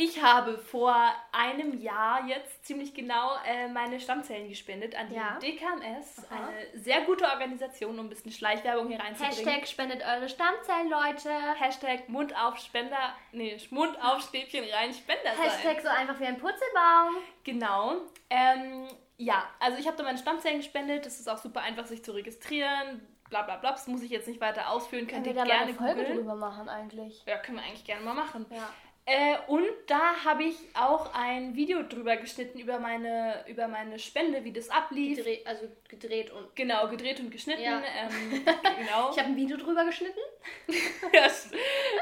Ich habe vor einem Jahr jetzt ziemlich genau äh, meine Stammzellen gespendet an die Ja. DKMS. Aha. Eine sehr gute Organisation, um ein bisschen Schleichwerbung hier reinzubringen. Hashtag spendet eure Stammzellen, Leute. Hashtag Mund auf Spender, nee, Mund auf Stäbchen rein, Spender sein. Hashtag so einfach wie ein Putzelbaum. Genau. Ähm, ja, also ich habe da meine Stammzellen gespendet. Das ist auch super einfach, sich zu registrieren. Bla bla bla. Das muss ich jetzt nicht weiter ausführen. Könnt ihr gerne googeln. machen eigentlich? Ja, können wir eigentlich gerne mal machen. Ja. Äh, und da habe ich auch ein Video drüber geschnitten über meine, über meine Spende, wie das ablief. Gedreht, also gedreht und. Genau, gedreht und geschnitten. Ja. Ähm, [LAUGHS] genau. Ich habe ein Video drüber geschnitten. [LAUGHS] ja, s-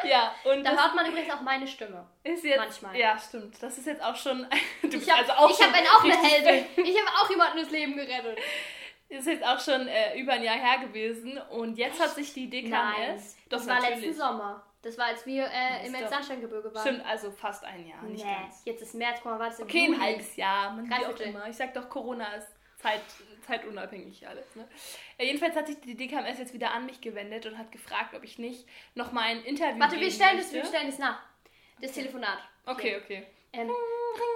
ja, und Da hört man übrigens auch meine Stimme. ist jetzt. manchmal. Ja, stimmt. Das ist jetzt auch schon. [LAUGHS] Du Ich habe also auch ich hab einen auch eine Heldin. Ich habe auch jemanden das Leben gerettet. Ist jetzt auch schon äh, über ein Jahr her gewesen und jetzt hat sich die DKMS. Nein, das war letzten. Sommer. Das war, als wir äh, im Elbsandsteingebirge waren. Stimmt, also fast ein Jahr, nicht nee, ganz. jetzt ist März, guck mal, war das im Okay, ein Juli. halbes Jahr, man wie auch immer. Ich sag doch, Corona ist Zeit, zeitunabhängig alles. Ne? Äh, jedenfalls hat sich die DKMS jetzt wieder an mich gewendet und hat gefragt, ob ich nicht noch mal ein Interview Warte, wir stellen, das, möchte. wir stellen das nach. Das Telefonat. Okay, okay. Ähm,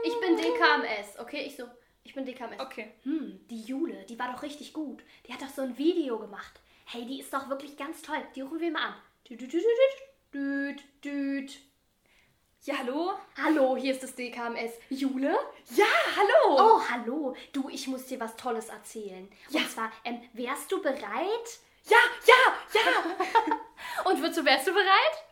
ich bin DKMS, okay? Ich so, ich bin DKMS. Okay. Hm, die Jule, die war doch richtig gut. Die hat doch so ein Video gemacht. Hey, die ist doch wirklich ganz toll. Die rufen wir mal an. Düt, düt, düt, düt, düt. Ja, hallo? Hallo, hier ist das DKMS. Jule? Ja, hallo! Oh, hallo. Du, ich muss dir was Tolles erzählen. Ja. Und zwar, ähm, wärst du bereit? Ja, ja, ja! [LAUGHS] Und wozu wärst du bereit?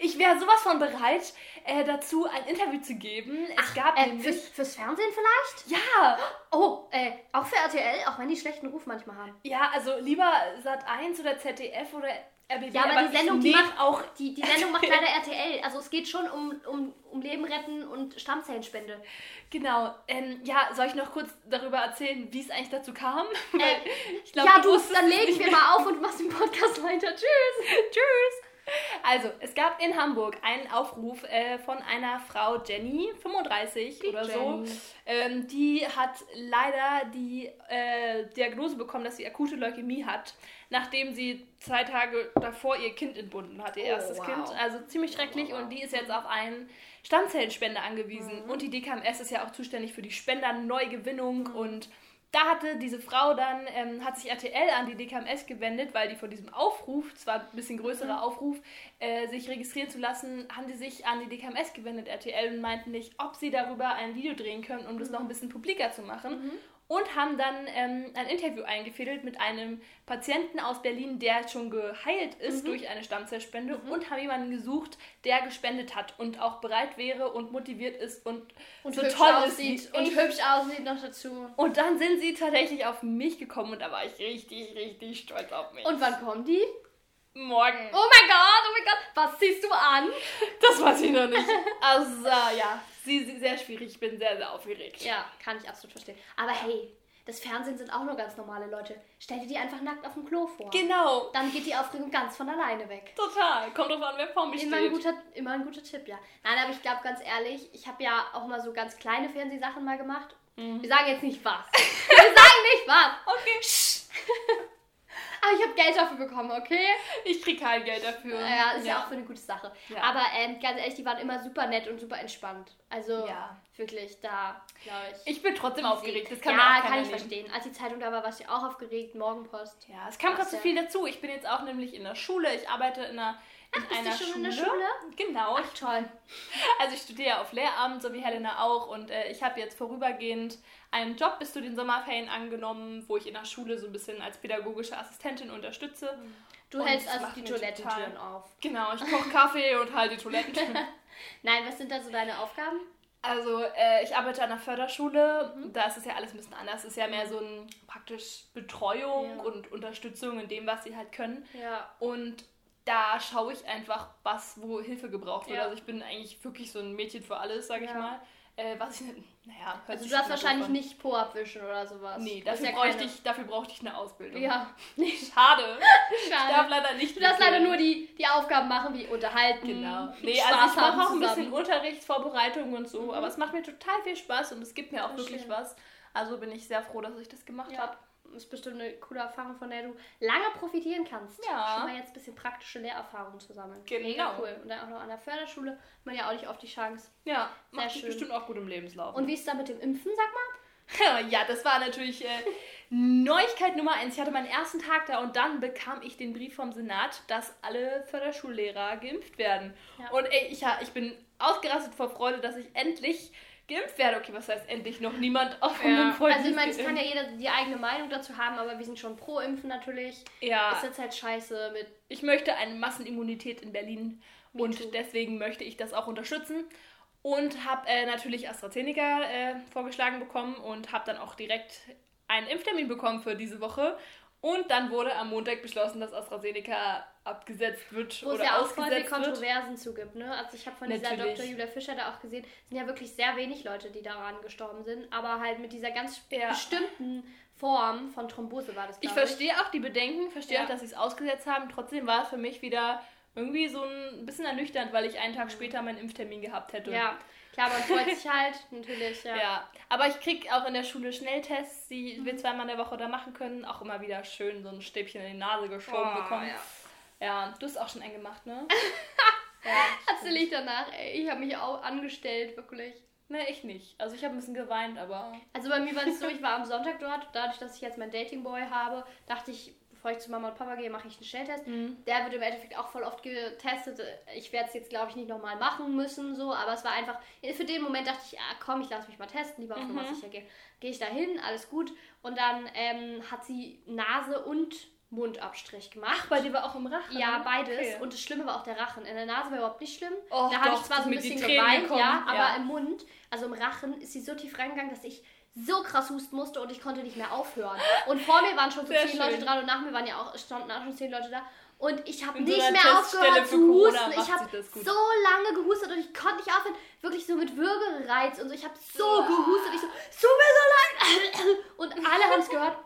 Ich wäre sowas von bereit, äh, dazu ein Interview zu geben. Es gab Äh, fürs, fürs Fernsehen vielleicht? Ja! Oh, äh, auch für RTL, auch wenn die schlechten Ruf manchmal haben. Ja, also lieber Sat 1 oder ZDF oder RBB. Ja, aber die Sendung, die macht auch. Die, die [LAUGHS] Sendung macht leider RTL. Also es geht schon um, um, um Leben retten und Stammzellenspende. Genau. Ähm, ja, soll ich noch kurz darüber erzählen, wie es eigentlich dazu kam? [LAUGHS] Äh, ich glaub, ja, du, wusstest dann legen wir mal auf und machst den Podcast weiter. Tschüss. [LAUGHS] Tschüss. Also, es gab in Hamburg einen Aufruf äh, von einer Frau Jenny, 35 Die oder Jenny. so. Ähm, die hat leider die äh, Diagnose bekommen, dass sie akute Leukämie hat, nachdem sie zwei Tage davor ihr Kind entbunden hat, ihr Oh, erstes wow. Kind. Also ziemlich schrecklich wow. und die ist jetzt auf einen Stammzellenspender angewiesen. Mhm. Und die DKMS ist ja auch zuständig für die Spenderneugewinnung Mhm. und da hatte diese Frau dann, ähm, hat sich RTL an die DKMS gewendet, weil die von diesem Aufruf, zwar ein bisschen größerer Mhm. Aufruf, äh, sich registrieren zu lassen, haben die sich an die DKMS gewendet, RTL, und meinten nicht, ob sie darüber ein Video drehen können, um das Mhm. noch ein bisschen publiker zu machen. Und haben dann ähm, ein Interview eingefädelt mit einem Patienten aus Berlin, der schon geheilt Mhm. ist durch eine Stammzellspende und haben jemanden gesucht, der gespendet hat und auch bereit wäre und motiviert ist und, Und so toll aussieht. Und ich. hübsch aussieht noch dazu. Und dann sind sie tatsächlich auf mich gekommen und da war ich richtig, richtig stolz auf mich. Und wann kommen die? morgen. Oh mein Gott, oh mein Gott. Was ziehst du an? Das weiß ich noch nicht. [LAUGHS] Also, ja, sie, sie sehr schwierig. Ich bin sehr, sehr aufgeregt. Ja, kann ich absolut verstehen. Aber hey, das Fernsehen sind auch nur ganz normale Leute. Stell dir die einfach nackt auf dem Klo vor. Genau. Dann geht die Aufregung ganz von alleine weg. Total. Kommt drauf an, wer vor mir Immer ein, steht. guter, immer ein guter Tipp, ja. Nein, aber ich glaube ganz ehrlich, ich habe ja auch mal so ganz kleine Fernsehsachen mal gemacht. Wir sagen jetzt nicht was. [LAUGHS] Wir sagen nicht was. Okay. [LAUGHS] Aber ich habe Geld dafür bekommen, okay? Ich krieg kein Geld dafür. Ja, ist ja, auch für eine gute Sache. Ja. Aber ähm, ganz ehrlich, die waren immer super nett und super entspannt. Also Ja. wirklich, da glaube ich. Ich bin trotzdem aufgeregt. Das kann ja, kann ich nehmen. verstehen. Als die Zeitung da war, warst du auch aufgeregt. Morgenpost. Ja, es kam gerade so ja. viel dazu. Ich bin jetzt auch nämlich in der Schule. Ich arbeite in einer, in Ach, bist du einer schon Schule. in der Schule? Genau. Ach, toll. Also ich studiere auf Lehramt, so wie Helena auch. Und äh, ich habe jetzt vorübergehend einen Job bis zu den Sommerferien angenommen, wo ich in der Schule so ein bisschen als pädagogische Assistentin unterstütze. Du Und hältst also die Toilettentüren auf. Genau, ich koche Kaffee und halte die Toilettentüren. [LAUGHS] Nein, was sind da so deine Aufgaben? Also äh, ich arbeite an einer Förderschule, Mhm. da ist es ja alles ein bisschen anders. Es ist ja mehr so ein praktisch Betreuung Ja. und Unterstützung in dem, was sie halt können. Ja. Und da schaue ich einfach, was, wo Hilfe gebraucht wird. Ja. Also ich bin eigentlich wirklich so ein Mädchen für alles, sage ich Ja. mal. Äh, was ich, naja, hört Also du darfst wahrscheinlich an. nicht Po abwischen oder sowas. Nee, dafür, ja bräuchte ich, dafür brauchte ich eine Ausbildung. Ja, [LAUGHS] [LAUGHS] Schade. Ich darf schade. leider nicht. Du darfst leider nur die, die Aufgaben machen, wie unterhalten. Genau. Nee, Spaß also ich mache auch ein bisschen zusammen. Mhm. Unterrichtsvorbereitung und so, aber es macht mir total viel Spaß und es gibt mir auch Voll wirklich schön. was. Also bin ich sehr froh, dass ich das gemacht habe. Ist bestimmt eine coole Erfahrung, von der du lange profitieren kannst. Ja. Schon mal jetzt ein bisschen praktische Lehrerfahrung zu sammeln. Genau. Mega cool. Und dann auch noch an der Förderschule. Hat Man ja auch nicht oft die Chance. Ja, Sehr macht schön. bestimmt auch gut im Lebenslauf. Und wie ist da mit dem Impfen, sag mal? [LAUGHS] ja, das war natürlich äh, Neuigkeit Nummer eins. Ich hatte meinen ersten Tag da und dann bekam ich den Brief vom Senat, dass alle Förderschullehrer geimpft werden. Ja. Und ey, ich, ich bin ausgerastet vor Freude, dass ich endlich geimpft werde. Okay, was heißt endlich? Noch niemand auf meinem Freund Also ich meine, es kann ja jeder die eigene Meinung dazu haben, aber wir sind schon pro Impfen natürlich. ja. Ist jetzt halt scheiße mit. Ich möchte eine Massenimmunität in Berlin Me und too. deswegen möchte ich das auch unterstützen. Und habe äh, natürlich AstraZeneca äh, vorgeschlagen bekommen und habe dann auch direkt einen Impftermin bekommen für diese Woche. Und dann wurde am Montag beschlossen, dass AstraZeneca abgesetzt wird Wo es oder ja auch voll ausgesetzt wird. Kontroversen zugibt, ne? Also ich habe von dieser Natürlich. Dr. Julia Fischer da auch gesehen, es sind ja wirklich sehr wenig Leute, die daran gestorben sind, aber halt mit dieser ganz Ja. bestimmten Form von Thrombose war das, Ich verstehe auch die Bedenken, verstehe Ja. auch, dass sie es ausgesetzt haben. Trotzdem war es für mich wieder irgendwie so ein bisschen ernüchternd, weil ich einen Tag später meinen Impftermin gehabt hätte. Ja, klar, man freut sich halt, natürlich, ja. Ja, aber ich krieg auch in der Schule Schnelltests, die wir zweimal in der Woche da machen können. Auch immer wieder schön so ein Stäbchen in die Nase geschoben Oh, bekommen. ja. Ja. du hast auch schon einen gemacht, ne? [LAUGHS] ja. Ich danach, ey, ich habe mich auch angestellt, wirklich. Ne, ich nicht. Also ich habe ein bisschen geweint, aber Also bei mir war es so, ich war am Sonntag dort, dadurch, dass ich jetzt meinen Datingboy habe, dachte ich, bevor ich zu Mama und Papa gehe, mache ich einen Schnelltest. Der wird im Endeffekt auch voll oft getestet. Ich werde es jetzt, glaube ich, nicht nochmal machen müssen, so, aber es war einfach, für den Moment dachte ich, ah, komm, ich lasse mich mal testen, lieber auf Nummer sicher gehen. Gehe ich da hin, alles gut. Und dann ähm, hat sie Nase und Mundabstrich gemacht. Bei dir war auch im Rachen? Ja, ne? beides. Okay. Und das Schlimme war auch der Rachen. In der Nase war überhaupt nicht schlimm. Och, da habe ich zwar so ein bisschen geweint, ja, aber ja. im Mund, also im Rachen, ist sie so tief reingegangen, dass ich so krass husten musste und ich konnte nicht mehr aufhören. Und vor mir waren schon so Sehr zehn Leute schön. dran und nach mir waren ja auch, standen auch schon zehn Leute da. Und ich habe so nicht einer mehr aufgehört zu husten. Ich habe so lange gehustet und ich konnte nicht aufhören. Wirklich so mit Würgereiz und so. Ich habe so gehustet. Ich so, es tut mir so leid. [LAUGHS] Und alle haben es gehört.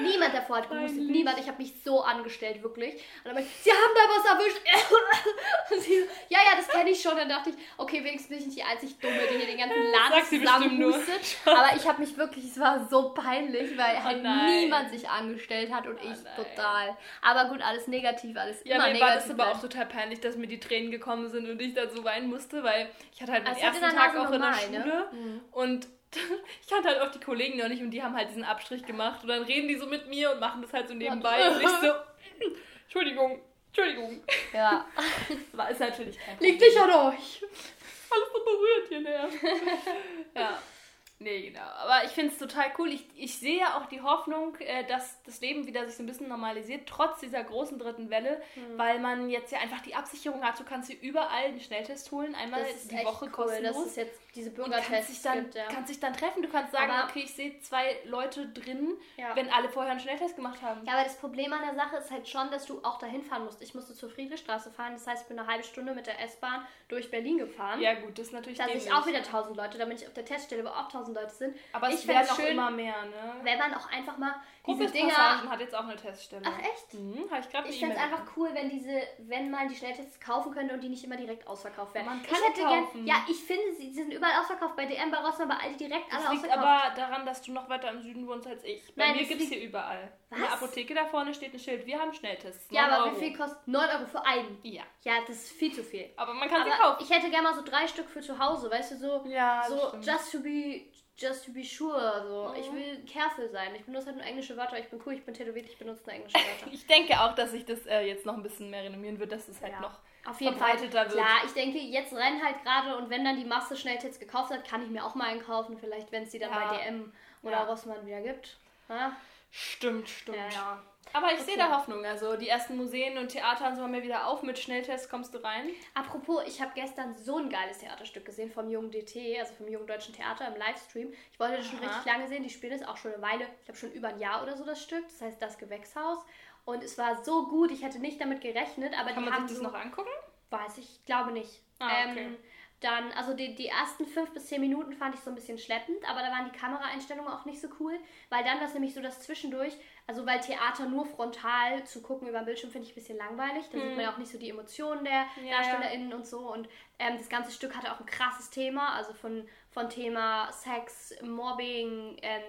Niemand davor hat. Peinlich. Niemand. Ich habe mich so angestellt, wirklich. Und dann meinte ich, sie haben da was erwischt. [LAUGHS] Und sie so, ja, ja, das kenne ich schon. Dann dachte ich, okay, wenigstens bin ich nicht die einzig Dumme, die hier den ganzen [LAUGHS] Laden nur. zusammenhustet. Aber ich habe mich wirklich, es war so peinlich, weil halt nein. niemand sich angestellt hat und ich nein. total. Aber gut, alles negativ, alles Ja, immer mir war negativ. das aber auch total peinlich, dass mir die Tränen gekommen sind und ich dann so weinen musste, weil ich hatte halt den Also ersten Tag auch in der ne? Schule Mhm. und [LAUGHS] ich kannte halt auch die Kollegen noch nicht und die haben halt diesen Abstrich gemacht und dann reden die so mit mir und machen das halt so nebenbei und ich so, [LAUGHS] Entschuldigung, Entschuldigung. Ja. [LAUGHS] War ist natürlich kein Liegt nicht an euch. alles so berührt hier näher. ja. Nee, genau. Aber ich finde es total cool. Ich, ich sehe auch die Hoffnung, äh, dass das Leben wieder sich so ein bisschen normalisiert, trotz dieser großen dritten Welle, Hm. weil man jetzt ja einfach die Absicherung hat, du kannst dir überall einen Schnelltest holen, einmal die Woche cool, kostenlos. dass es jetzt diese und kannst dich, Bürgertests dann, gibt, ja. kannst dich dann treffen. Du kannst sagen, Aber- okay, ich sehe zwei Leute drin, Ja. wenn alle vorher einen Schnelltest gemacht haben. Ja, aber das Problem an der Sache ist halt schon, dass du auch dahin fahren musst. Ich musste zur Friedrichstraße fahren, das heißt, ich bin eine halbe Stunde mit der S-Bahn durch Berlin gefahren. Ja, gut, das ist natürlich Da dämlich. auch wieder 1000 Leute, damit ich auf der Teststelle, wo auch 1000 Leute sind. Aber ich es werden fänd's auch schön, immer mehr, ne? wenn man auch einfach mal diese Dinger. Hat jetzt auch eine Teststelle. Ach echt? Mhm, habe ich gerade Ich fände es einfach cool, wenn diese, wenn man die Schnelltests kaufen könnte und die nicht immer direkt ausverkauft werden. Man kann ich hätte die gern, kaufen. ja, ich finde, sie, sie sind überall ausverkauft. Bei DM, bei Rossmann, bei Aldi direkt alle Das liegt ausverkauft. aber daran, dass du noch weiter im Süden wohnst als ich. Bei Nein, mir gibt es hier überall. In der Was? Apotheke da vorne steht ein Schild. Wir haben Schnelltests. ja, 9 aber Euro. wie viel kostet 9 Euro für einen? Ja. Ja, das ist viel zu viel. Aber man kann sie Aber kaufen. ich hätte gerne mal so drei Stück für zu Hause, weißt du, so, Ja, so stimmt. just to be just to be sure. So. Mhm. Ich will careful sein. Ich benutze halt nur englische Wörter. Ich bin cool, ich bin tätowiert, ich benutze nur englische Wörter. [LAUGHS] Ich denke auch, dass sich das äh, jetzt noch ein bisschen mehr renommieren wird, dass es halt Ja. noch Auf jeden Fall. wird. Klar, ich denke, jetzt rennen halt gerade und wenn dann die Masse Schnelltests gekauft hat, kann ich mir auch mal einen kaufen. Vielleicht, wenn es die dann Ja. bei DM oder Ja. Rossmann wieder gibt. Ja, Stimmt, stimmt. ja. ja. Aber ich Okay. sehe da Hoffnung. Also die ersten Museen und Theater und so haben wir wieder auf. Mit Schnelltests kommst du rein. Apropos, ich habe gestern so ein geiles Theaterstück gesehen vom Jungen DT, also vom Jungen Deutschen Theater im Livestream. Ich wollte das schon Aha. richtig lange sehen. Die spielen das auch schon eine Weile, ich glaube schon über ein Jahr oder so das Stück. Das heißt das Gewächshaus. Und es war so gut, ich hätte nicht damit gerechnet, aber Kann die man haben sich das so, noch angucken? Weiß ich, glaube nicht. Ah, okay. ähm, dann, also die, die ersten fünf bis zehn Minuten fand ich so ein bisschen schleppend, aber da waren die Kameraeinstellungen auch nicht so cool, weil dann war es nämlich so, dass zwischendurch, also weil Theater nur frontal zu gucken über den Bildschirm finde ich ein bisschen langweilig, da sieht man ja auch nicht so die Emotionen der Hm. Ja, DarstellerInnen und so. Und ähm, das ganze Stück hatte auch ein krasses Thema, also von, von Thema Sex, Mobbing, ähm,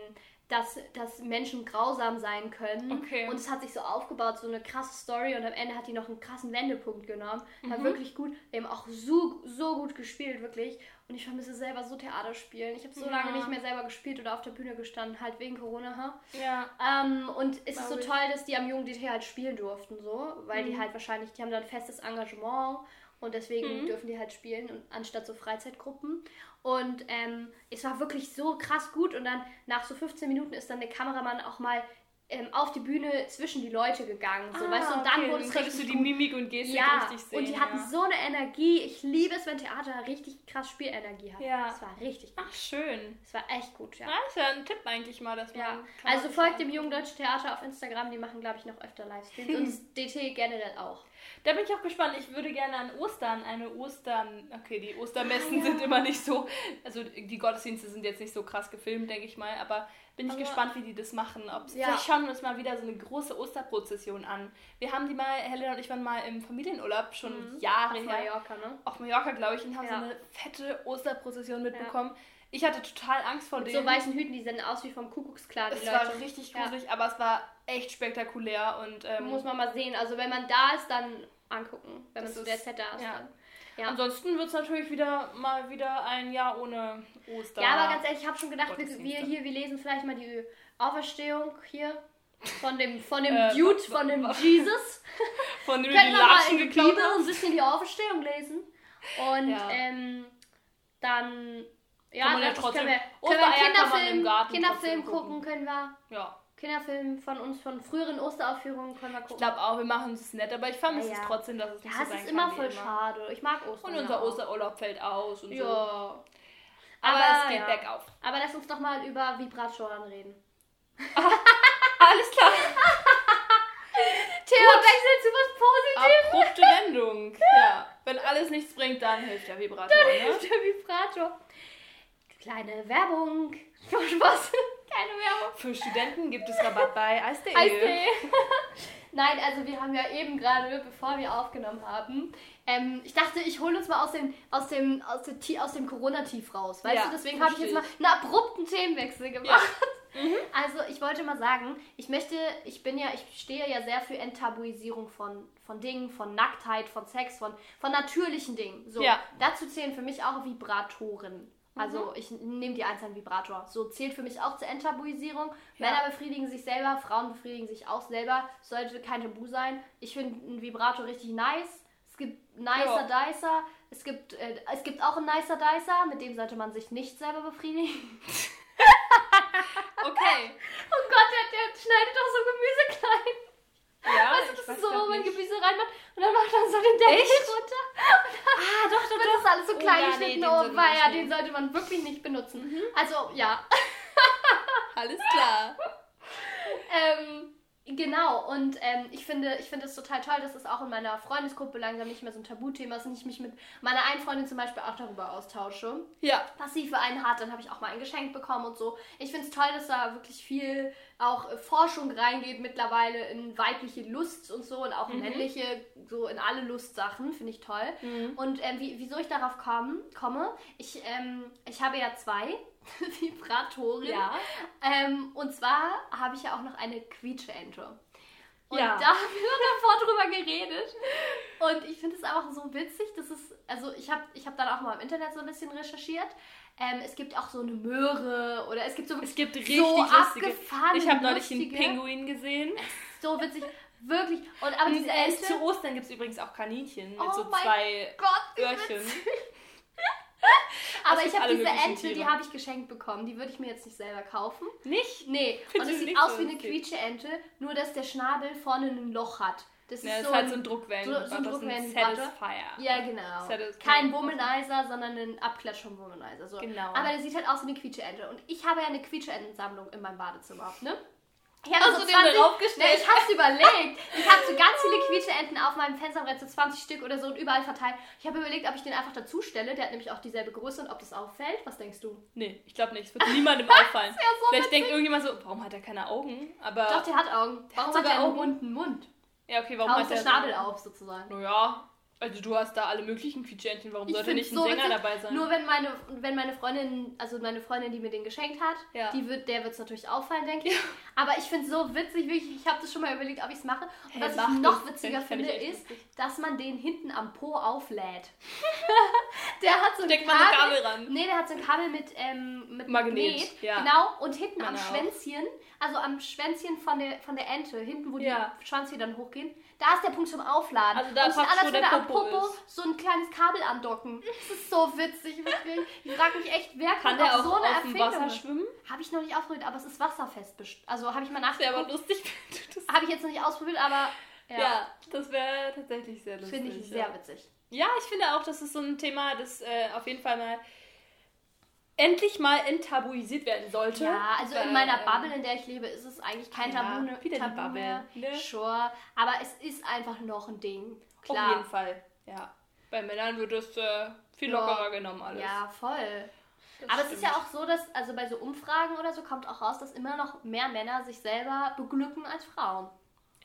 dass, dass Menschen grausam sein können. Okay. Und es hat sich so aufgebaut, so eine krasse Story und am Ende hat die noch einen krassen Wendepunkt genommen. War Mhm. wirklich gut. Wir haben auch so, so gut gespielt, wirklich. Und ich vermisse selber so Theater spielen. Ich habe so Ja. lange nicht mehr selber gespielt oder auf der Bühne gestanden, halt wegen Corona. Ha? Ja. Ähm, und es ist so toll, dass die am Jungen DT halt spielen durften, so, weil Mhm. die halt wahrscheinlich, die haben dann ein festes Engagement und deswegen Mhm. dürfen die halt spielen, und, anstatt so Freizeitgruppen. Und ähm, es war wirklich so krass gut und dann nach so 15 Minuten ist dann der Kameramann auch mal ähm, auf die Bühne zwischen die Leute gegangen, so, weißt du, und dann Ah, okay. wurde es du die. Mimik und Gestik Ja, richtig sehen. und die hatten ja. so eine Energie. Ich liebe es, wenn Theater richtig krass Spielenergie hat. Ja. Es war richtig gut. Ach, schön. Es war echt gut, ja. Ja, ist ja ein Tipp eigentlich mal, dass man. Ja, also folgt dem Jungen. Deutschen Theater auf Instagram, die machen, glaube ich, noch öfter Livestreams [LAUGHS] und das DT generell auch. Da bin ich auch gespannt. Ich würde gerne an Ostern eine Ostern. Okay, die Ostermessen Ah, sind immer nicht so. Also die Gottesdienste sind jetzt nicht so krass gefilmt, denke ich mal. Aber bin ich Aber- gespannt, wie die das machen. Ob, Ja. Vielleicht schauen wir uns mal wieder so eine große Osterprozession an. Wir haben die mal, Helena und ich waren mal im Familienurlaub, schon Jahre Mhm. Auf her. Mallorca, ne? Auf Mallorca, glaube ich, und haben Ja. so eine fette Osterprozession mitbekommen. Ich hatte total Angst vor Mit denen. so weißen Hüten, die sehen aus wie vom Kuckucksklan, es war richtig Ja. gruselig, aber es war echt spektakulär und ähm, Muss man mal sehen. Also wenn man da ist, dann angucken. Wenn man Das zu der Zeit da ist. ja. Dann. Ja. Ansonsten wird es natürlich wieder mal wieder ein Jahr ohne Ostern. ja, aber ganz ehrlich, ich habe schon gedacht, wir, wir hier, wir lesen vielleicht mal die Auferstehung hier. Von dem, von dem Äh, Dude, von dem Jesus. [LAUGHS] Von dem Können die wir mal in die Bibel ein bisschen die Auferstehung lesen. Und Ja. ähm, dann. Ja, Kann man ja dann trotzdem- können wir, können wir Kinderfilm, Kinderfilm gucken. gucken, können wir. Ja. Kinderfilm von uns, von früheren Osteraufführungen können wir gucken. Ich glaube auch, wir machen es nett, aber ich vermisse Ja, es ja. trotzdem, dass es ja, nicht so es sein ist kann immer wie voll schade. Ich mag Ostern. Und ja unser auch. Osterurlaub fällt aus und so. Ja. Aber, Aber, es geht ja. bergauf. Aber lass uns doch mal über Vibratoren reden. Alles klar. [LAUGHS] Themawechsel zu was Positivem. Abrupte Wendung. [LAUGHS] Ja. Wenn alles nichts bringt, dann hilft der Vibrator. Ne? Der Vibrator. Kleine Werbung. [LAUGHS] Spaß. Keine Werbung. Für Studenten gibt es Rabatt bei Eis.de. Eistee. [LAUGHS] Nein, also wir haben ja eben gerade, bevor wir aufgenommen haben, ähm, ich dachte, ich hole uns mal aus dem, aus dem, aus Ti- aus dem Corona-Tief raus. Weißt Ja, du, deswegen habe ich jetzt mal einen abrupten Themenwechsel gemacht. [LAUGHS] Also ich wollte mal sagen, ich möchte, ich bin ja, ich stehe ja sehr für Enttabuisierung von, von Dingen, von Nacktheit, von Sex, von, von natürlichen Dingen. So, Ja. dazu zählen für mich auch Vibratoren. Also ich nehme die an Vibrator. So zählt für mich auch zur Enttabuisierung. Ja. Männer befriedigen sich selber, Frauen befriedigen sich auch selber. Sollte kein Tabu sein. Ich finde einen Vibrator richtig nice. Es gibt nicer Dicer. Es gibt, äh, es gibt auch einen nicer Dicer, mit dem sollte man sich nicht selber befriedigen. [LAUGHS] Okay. [LAUGHS] Oh Gott, der, der schneidet doch so Gemüse klein. Ja, Weißt du, das ist so, wo man. Gemüse reinmacht und dann macht man so den Deckel Echt? runter. [LAUGHS] Ah, doch, doch, Und das ist alles so Oh, klein nee, geschnitten. oh, sollte man weil ja, den nehmen. sollte man wirklich nicht benutzen. Also, ja. Alles klar. [LAUGHS] Ähm, genau, und ähm, ich finde ich finde es total toll, dass es auch in meiner Freundesgruppe langsam nicht mehr so ein Tabuthema ist und ich mich mit meiner einen Freundin zum Beispiel auch darüber austausche. Ja. Was sie für einen hat, dann habe ich auch mal ein Geschenk bekommen und so. Ich finde es toll, dass da wirklich viel auch äh, Forschung reingeht mittlerweile in weibliche Lust und so und auch in männliche, so in alle Lustsachen, finde ich toll. Und ähm, wie, wieso ich darauf komm, komme, ich, ähm, ich habe ja zwei [LAUGHS] Vibratoren. Ja. Ähm, und zwar habe ich ja auch noch eine Quietscheente. Und Ja. da haben wir [LAUGHS] davor drüber geredet. Und ich finde es einfach so witzig, dass es, also ich habe ich hab dann auch mal im Internet so ein bisschen recherchiert. Ähm, es gibt auch so eine Möhre oder es gibt so Es gibt richtig so lustige. abgefahrene, Ich habe neulich einen Pinguin gesehen. so witzig, wirklich. Und aber Und diese Ente, zu Ostern gibt es übrigens auch Kaninchen mit Oh so zwei Gott, Öhrchen. witzig. [LAUGHS] Aber ich habe diese Ente, die Tiere. habe ich geschenkt bekommen. Die würde ich mir jetzt nicht selber kaufen. Nicht? Nee, Findest [LAUGHS] und es sieht aus so wie eine? Quietscheente, nur dass der Schnabel vorne ein Loch hat. Das ist, Ja, das so ist halt so ein Druckwellen. so- so ein ist Druckwellenvibrator. Satisfier. Ja, genau. Satis- Kein Womanizer, sondern ein Abklatsch vom Womanizer. So. Genau. Aber der sieht halt aus wie eine Quietscheente. Und ich habe ja eine Quietscheentensammlung in meinem Badezimmer, ne? Ich den darauf gestellt? Ne, ich hab's überlegt. Ich habe so ganz viele Quietscheenten auf meinem Fensterbrett, so 20 Stück oder so und überall verteilt. Ich habe überlegt, ob ich den einfach dazu stelle. Der hat nämlich auch dieselbe Größe und ob das auffällt. Was denkst du? Nee, ich glaube nicht. Es wird niemandem [LAUGHS] auffallen. wär so Vielleicht denkt irgendjemand so, warum hat er keine Augen? Aber. Doch, der hat Augen. Warum hat sogar der einen runden Mund? ja, okay, warum Warum hat ist er der Schnabel auf, sozusagen? Naja, also du hast da alle möglichen Quietschentchen. Warum Ich sollte nicht ein Sänger witzig. dabei sein? Nur wenn meine, wenn meine Freundin, also meine Freundin, die mir den geschenkt hat, Ja. die wird, der wird es natürlich auffallen, denke ich. Aber ich finde es so witzig, wirklich, ich habe das schon mal überlegt, ob ich es mache. Und Hey, was ich noch das. witziger fänd finde, ist, lustig. dass man den hinten am Po auflädt. [LAUGHS] der hat so ein ein Kabel ran. Nee, der hat so ein Kabel mit, ähm, mit Magnet, ja. Genau, und hinten am Meine auch. Schwänzchen, also am Schwänzchen von der, von der Ente, hinten, wo Ja. die Schwanzfedern hochgehen, da ist der Punkt zum Aufladen. Also da und anders, er am Popo ist. so ein kleines Kabel andocken. Das ist so witzig, wirklich. Ich frage mich echt, wer Kann der auch so eine auf dem Erfindung? Wasser schwimmen? Habe ich noch nicht ausprobiert, aber es ist wasserfest. Also habe ich mal Das wäre aber nachgeguckt. lustig, [LAUGHS] wenn du das. Habe ich jetzt noch nicht ausprobiert, aber Ja, ja, das wäre tatsächlich sehr lustig. finde ich ja. sehr witzig. Ja, ich finde auch, das ist so ein Thema, das äh, auf jeden Fall mal endlich mal enttabuisiert werden sollte. Ja, also in meiner ähm, Bubble, in der ich lebe, ist es eigentlich kein Ja, Tabu, ne- wieder die Tabu Bubble, mehr. ne? Sure, aber es ist einfach noch ein Ding. Auf jeden Klar. Fall, ja. Bei Männern wird es äh, viel Ja. lockerer genommen alles. Ja, voll. Das aber es ist ja stimmt. auch so, dass, also bei so Umfragen oder so kommt auch raus, dass immer noch mehr Männer sich selber beglücken als Frauen.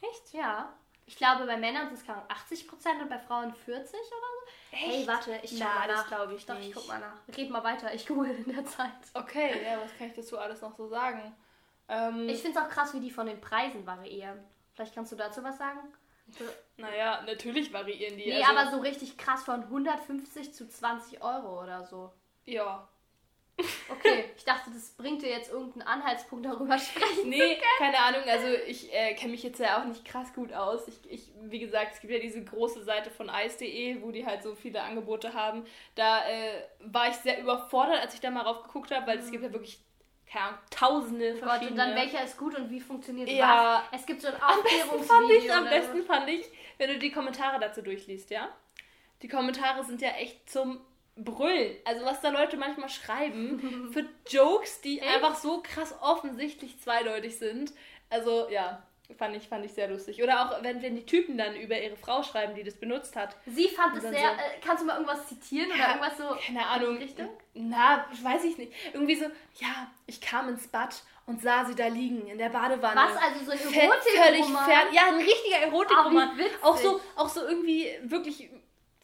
Echt? Ja. Ich glaube, bei Männern sind es kaum 80% und bei Frauen 40 oder so. Hey, warte, ich schau Na, mal das nach. glaube ich Doch, nicht. ich guck mal nach. Red mal weiter, ich google in der Zeit. Okay, [LAUGHS] ja, was kann ich dazu alles noch so sagen? Ähm, Ich finde es auch krass, wie die von den Preisen variieren. Vielleicht kannst du dazu was sagen? Naja, natürlich variieren die. nee, also, aber so richtig krass von 150 zu 20 Euro oder so. Ja. Okay, ich dachte, das bringt dir jetzt irgendeinen Anhaltspunkt darüber sprechen. Nee, keine Ahnung. Also ich äh, kenne mich jetzt ja auch nicht krass gut aus. Ich, ich, wie gesagt, es gibt ja diese große Seite von ice.de, wo die halt so viele Angebote haben. Da äh, war ich sehr überfordert, als ich da mal rauf geguckt habe, weil mhm. es gibt ja wirklich keine Ahnung, tausende oh Gott, und dann welcher ist gut und wie funktioniert ja. was? Es gibt so ein Aufklärungsvideo. Am besten fand ich, wenn du die Kommentare dazu durchliest, ja? Die Kommentare sind ja echt zum brüllen. Also was da Leute manchmal schreiben [LAUGHS] für Jokes, die Echt? einfach so krass offensichtlich zweideutig sind. Also ja, fand ich, fand ich sehr lustig. Oder auch wenn, wenn die Typen dann über ihre Frau schreiben, die das benutzt hat. Sie fand es sehr. So, äh, kannst du mal irgendwas zitieren oder irgendwas so? Keine Ahnung. Richtung? Na, weiß ich nicht. Irgendwie so, ja, ich kam ins Bad und sah sie da liegen in der Badewanne. Was, also so ein Erotikroman? Ja, ein richtiger Erotikroman. Auch so, auch so irgendwie wirklich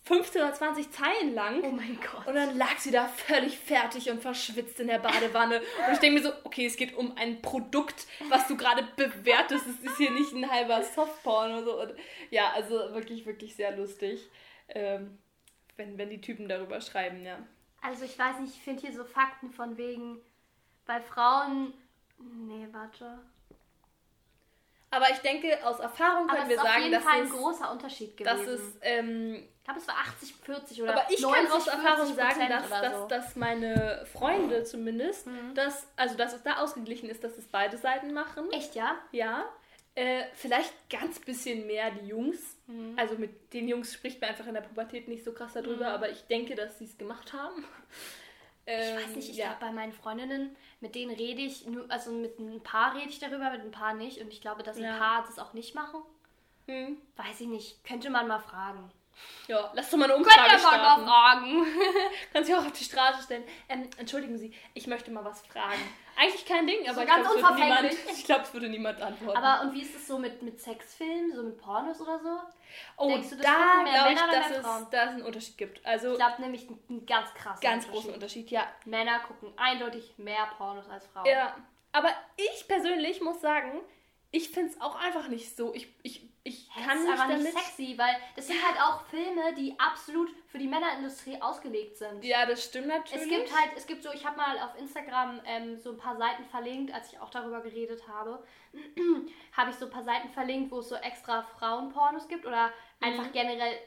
15 oder 20 Zeilen lang. Oh mein Gott. Und dann lag sie da völlig fertig und verschwitzt in der Badewanne. Und ich denke mir so, okay, es geht um ein Produkt, was du gerade bewertest. Es ist hier nicht ein halber Softporn oder so. Und ja, also wirklich, wirklich sehr lustig. Ähm, wenn, wenn die Typen darüber schreiben, ja. Also ich weiß nicht, ich finde hier so Fakten von wegen, bei Frauen. Nee, warte. Aber ich denke, aus Erfahrung können wir sagen, dass Fall es ein großer Unterschied gewesen. Dass es, ähm, ich glaube, es war 80, 40 oder Aber ich 90, kann aus Erfahrung sagen, dass, so. dass, dass meine Freunde zumindest, mhm. dass, also dass es da ausgeglichen ist, dass es beide Seiten machen. Echt, ja? Ja. Äh, vielleicht ganz bisschen mehr die Jungs. Mhm. Also mit den Jungs spricht man einfach in der Pubertät nicht so krass darüber, mhm. aber ich denke, dass sie es gemacht haben. Ähm, ich weiß nicht, ich ja. glaube, bei meinen Freundinnen, mit denen rede ich, nur, also mit ein paar rede ich darüber, mit ein paar nicht. Und ich glaube, dass ein ja. paar das auch nicht machen. Hm. Weiß ich nicht. Könnte man mal fragen. Ja, lass doch mal eine Umfrage Könnt ihr mal, fragen. [LAUGHS] Kannst du auch auf die Straße stellen. Ähm, entschuldigen Sie, ich möchte mal was fragen. Eigentlich kein Ding, aber so glaub, [LAUGHS] ich glaube, es würde niemand antworten. Aber und wie ist es so mit, mit Sexfilmen, so mit Pornos oder so? Oh, Denkst du, das da glaube ich, dass es, dass es einen Unterschied gibt. Also, ich glaube nämlich einen ganz krassen Ganz großen Unterschied, ja. Männer gucken eindeutig mehr Pornos als Frauen. Ja, aber ich persönlich muss sagen, ich finde es auch einfach nicht so. Ich, ich ich kann nicht aber damit... nicht sexy, weil das sind halt auch Filme, die absolut für die Männerindustrie ausgelegt sind. Ja, das stimmt natürlich. Es gibt halt, es gibt so, ich habe mal auf Instagram ähm, so ein paar Seiten verlinkt, als ich auch darüber geredet habe, [CLEARS THROAT] habe ich so ein paar Seiten verlinkt, wo es so extra Frauenpornos gibt oder mhm. einfach generell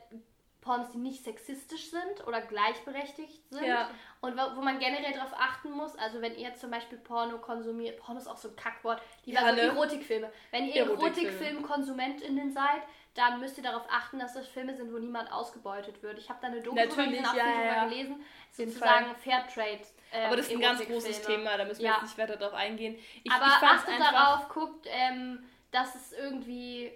Pornos, die nicht sexistisch sind oder gleichberechtigt sind. Ja. Und wo, wo man generell darauf achten muss, also wenn ihr zum Beispiel Porno konsumiert, Porno ist auch so ein Kackwort, die ja, ne? Erotikfilme. Wenn ihr Erotikfilm-KonsumentInnen seid, dann müsst ihr darauf achten, dass das Filme sind, wo niemand ausgebeutet wird. Ich habe da eine Doku Natürlich, ja, ja. gelesen, sozusagen Fairtrade. Ähm, Aber das ist ein ganz großes Thema, da müssen wir ja. jetzt nicht weiter drauf eingehen. Ich, Aber ich achtet darauf, guckt, ähm, dass es irgendwie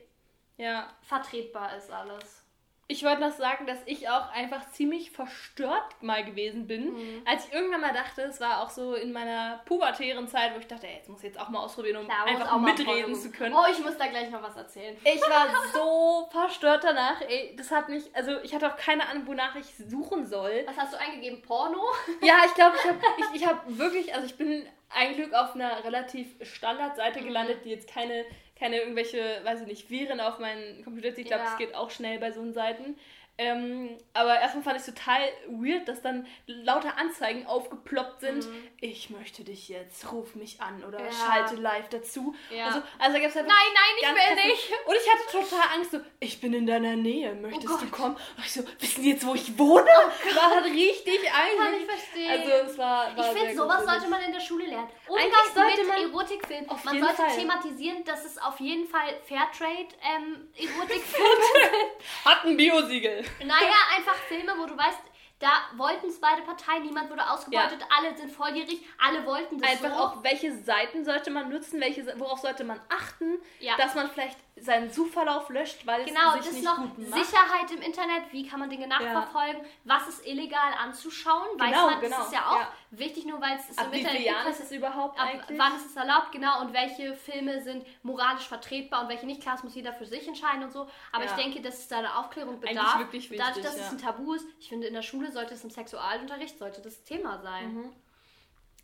ja. vertretbar ist alles ich wollte noch sagen, dass ich auch einfach ziemlich verstört mal gewesen bin, mhm. als ich irgendwann mal dachte, es war auch so in meiner pubertären Zeit, wo ich dachte, ey, jetzt muss ich jetzt auch mal ausprobieren, um Klar, einfach mitreden zu können. Oh, ich muss da gleich noch was erzählen. Ich war [LAUGHS] so verstört danach, ey, das hat mich, also ich hatte auch keine Ahnung, wonach ich suchen soll. Was hast du eingegeben? Porno? [LAUGHS] Ja, ich glaube, ich habe [LAUGHS] ich, ich hab wirklich, also ich bin ein Glück auf einer relativ Standardseite mhm. gelandet, die jetzt keine keine irgendwelche, weiß ich nicht, Viren auf meinen Computer zieht. Ich glaube, ja. das geht auch schnell bei so Seiten. Ähm, aber erstmal fand ich es total weird, dass dann lauter Anzeigen aufgeploppt sind. Mhm. Ich möchte dich jetzt, ruf mich an oder ja. schalte live dazu. Ja. Also, also gab's halt nein, nein, ich will nicht. Und ich hatte total Angst, so, ich bin in deiner Nähe, möchtest oh du kommen? Und ich so, wissen die jetzt, wo ich wohne? Oh war halt richtig eigentlich. Kann ich verstehen. Also es war, war Ich finde, sowas sollte man in der Schule lernen. Umgang sollte mit Erotikfilmen. Man sollte Fall. thematisieren, dass es auf jeden Fall Fairtrade ähm, [LAUGHS] sind. Hat ein Biosiegel. [LAUGHS] Naja, einfach Filme, wo du weißt, da wollten es beide Parteien, niemand wurde ausgebeutet, ja. alle sind volljährig, alle wollten das Einfach so. auch, welche Seiten sollte man nutzen, welche, worauf sollte man achten, ja. dass man vielleicht seinen Suchverlauf löscht, weil genau, es sich das nicht noch gut macht. Sicherheit im Internet, wie kann man Dinge nachverfolgen, ja. was ist illegal anzuschauen, genau, weiß man, genau. das ist ja auch ja. wichtig, nur weil es ab im Internet Jahren ist es überhaupt ab eigentlich? wann ist es erlaubt, genau, und welche Filme sind moralisch vertretbar und welche nicht, klar, das muss jeder für sich entscheiden und so, aber ich denke, dass es da eine Aufklärung bedarf, wirklich wichtig, dadurch, dass es ein Tabu ist, ich finde, in der Schule sollte es im Sexualunterricht, sollte das Thema sein. Mhm.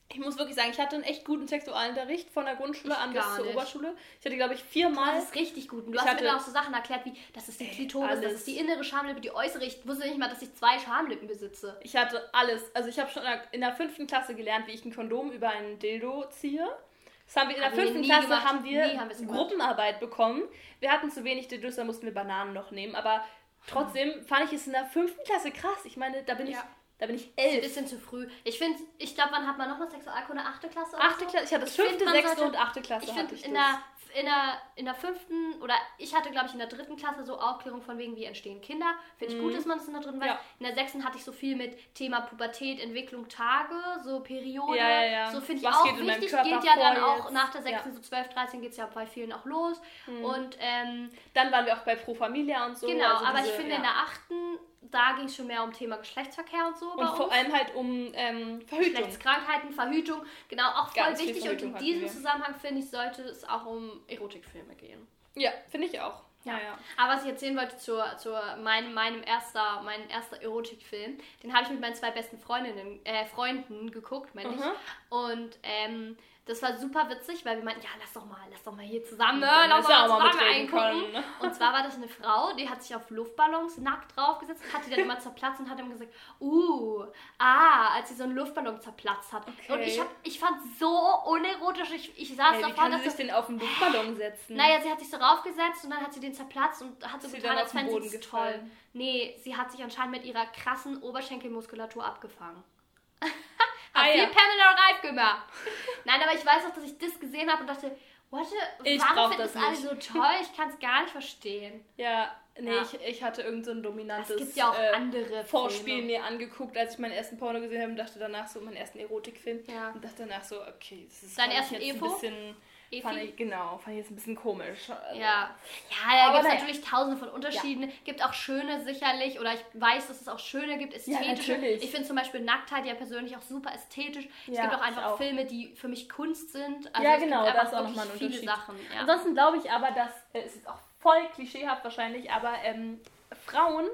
Ich muss wirklich sagen, ich hatte einen echt guten Sexualunterricht von der Grundschule Ich an bis zur nicht. Oberschule. Ich hatte, glaube ich, viermal. hattest richtig gut. Und du Ich hast mir hatte- dann auch so Sachen erklärt, wie das ist die Klitoris, das ist die innere Schamlippe, die äußere. Ich wusste nicht mal, dass ich zwei Schamlippen besitze. Ich hatte alles. Also ich habe schon in der- fünften Klasse gelernt, wie ich ein Kondom über einen Dildo ziehe. Das haben wir in der fünften Klasse gemacht. haben wir, haben. Gruppenarbeit bekommen. Wir hatten zu wenig Dildos, da mussten wir Bananen noch nehmen. Aber trotzdem fand ich es in der fünften Klasse krass. Ich meine, da bin ich, Ja. Da bin ich Ein elf. bisschen zu früh. Ich finde, ich glaube, wann hat man nochmal Sexualkunde? Achte Klasse? Achte? Klasse, ich hatte das fünfte, sechste und achte Klasse Ich finde, ich in der, in, der, in der fünften, oder ich hatte, glaube ich, in der dritten Klasse so Aufklärung von wegen, wie entstehen Kinder. Finde ich gut, dass man das in der dritten weiß. Mhm. Ja. In der sechsten hatte ich so viel mit Thema Pubertät, Entwicklung, Tage, so Periode. Ja, ja, ja. So finde ich auch geht wichtig. Körper Geht ja dann vor auch jetzt? nach der sechsten. Mhm. so 12, 13 geht es ja bei vielen auch los. Und ähm, Dann waren wir auch bei Pro Familia und so. genau, also aber diese- ich finde in der achten, da ging es schon mehr um Thema Geschlechtsverkehr und so. Und vor uns. allem halt um ähm, Verhütung. Geschlechtskrankheiten, Verhütung, genau, auch voll Ganz wichtig. Und in diesem. Zusammenhang finde ich, sollte es auch um Erotikfilme gehen. Ja, finde ich auch. Ja, ja. Aber was ich erzählen wollte zur meinem, meinem erster, mein erster Erotikfilm, den habe ich mit meinen zwei besten Freundinnen, äh, Freunden geguckt, meine ich. Mhm. Und ähm, das war super witzig, weil wir meinten, ja, lass doch mal, lass doch mal hier zusammen, ne, lass doch mal mal zusammen eingucken. können. [LAUGHS] Und zwar war das eine Frau, die hat sich auf Luftballons nackt draufgesetzt, hat die dann immer zerplatzt und hat ihm gesagt, uh, ah, als sie so einen Luftballon zerplatzt hat. Okay. Und ich, hab, ich fand so unerotisch, ich, ich saß Hey, wie davor, kann dass sie sich denn auf den Luftballon setzen? naja, sie hat sich so raufgesetzt und dann hat sie den zerplatzt und hat so sie getan, als den fände sie es toll. Nee, sie hat sich anscheinend mit ihrer krassen Oberschenkelmuskulatur abgefangen. [LAUGHS] Ah, ja. Pamela Reif gemacht. [LAUGHS] Nein, aber ich weiß auch, dass ich das gesehen habe und dachte, what Ich warum finden das das alle so toll? Ich kann es gar nicht verstehen. Ja, nee, Ja. Ich, ich hatte irgend so ein dominantes ja äh, andere Vorspiel mir angeguckt, als ich meinen ersten Porno gesehen habe und dachte danach so, meinen ersten Erotikfilm. Ja. Und dachte danach so, okay, das ist ich ersten jetzt Evo? ein bisschen... Efi? Fand ich, genau, fand ich jetzt ein bisschen komisch. Also, Ja, ja, da gibt es natürlich tausende von Unterschieden. Gibt auch schöne sicherlich, oder ich weiß, dass es auch schöne gibt, ästhetische. natürlich. ich finde zum Beispiel Nacktheit ja persönlich auch super ästhetisch. es Ja, gibt auch einfach auch. Filme, die für mich Kunst sind. ja, Also es genau, gibt da einfach ist auch nochmal ein viele Unterschied. Sachen. Ja. Ansonsten glaube ich aber, dass, äh, es ist auch voll klischeehaft wahrscheinlich, aber ähm, Frauen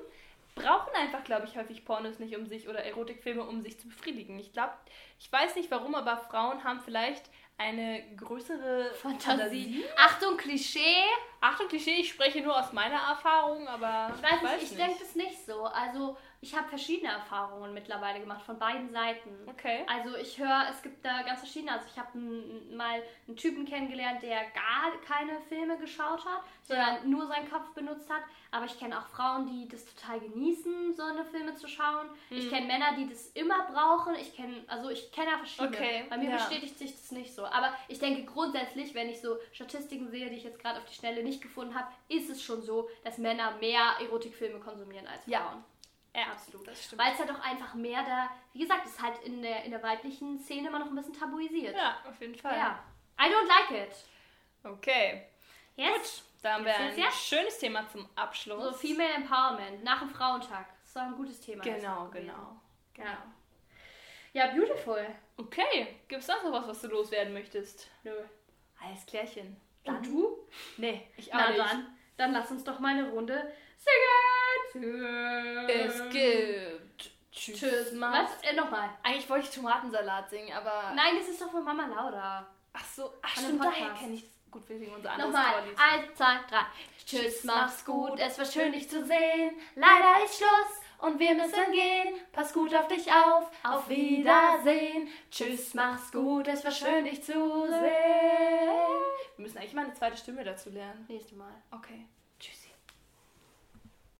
brauchen einfach, glaube ich, häufig Pornos nicht um sich oder Erotikfilme, um sich zu befriedigen. Ich glaube, ich weiß nicht warum, aber Frauen haben vielleicht eine größere Fantasie. Achtung, Klischee. Achtung, Klischee, ich spreche nur aus meiner Erfahrung, aber Ich weiß nicht, ich denke das nicht so. Also ich habe verschiedene Erfahrungen mittlerweile gemacht, von beiden Seiten. Okay. Also ich höre, es gibt da ganz verschiedene. Also ich habe mal einen Typen kennengelernt, der gar keine Filme geschaut hat, sondern nur seinen Kopf benutzt hat. Aber ich kenne auch Frauen, die das total genießen, so eine Filme zu schauen. Mhm. Ich kenne Männer, die das immer brauchen. Ich kenne, also ich kenne ja verschiedene. Okay, Bei mir ja. bestätigt sich das nicht so. Aber ich denke grundsätzlich, wenn ich so Statistiken sehe, die ich jetzt gerade auf die Schnelle nicht gefunden habe, ist es schon so, dass Männer mehr Erotikfilme konsumieren als Frauen. Ja. Ja, absolut. Das stimmt. Weil es halt auch einfach mehr da, wie gesagt, ist halt in der, in der weiblichen Szene immer noch ein bisschen tabuisiert. Ja, auf jeden Fall. Ja. I don't like it. Okay. Yes. Da haben wir ein ja- schönes Thema zum Abschluss. So Female Empowerment nach dem Frauentag. Das doch ein gutes Thema. Genau, gewesen. genau. Ja. Ja, beautiful. Okay, gibt es sonst noch was, was du loswerden möchtest? Nö. Alles klärchen. Und du? Nee, ich auch Na nicht. dann, dann lass uns doch mal eine Runde singen. Es gibt. Tschüss, Tschüss. Mama. Was? Äh, nochmal. Eigentlich wollte ich Tomatensalat singen, aber. Nein, das ist doch von Mama Laura. Ach so, ach dem stimmt, daher kenne ich das. Gut, wir singen unser anderes Nochmal. Eins, zwei, drei. Tschüss, mach's gut. Es war schön, dich zu sehen. Leider ist Schluss und wir müssen gehen. Pass gut auf dich auf. Auf Wiedersehen. Tschüss, mach's gut. Es war schön, dich zu sehen. Wir müssen eigentlich mal eine zweite Stimme dazu lernen. Nächstes Mal. Okay.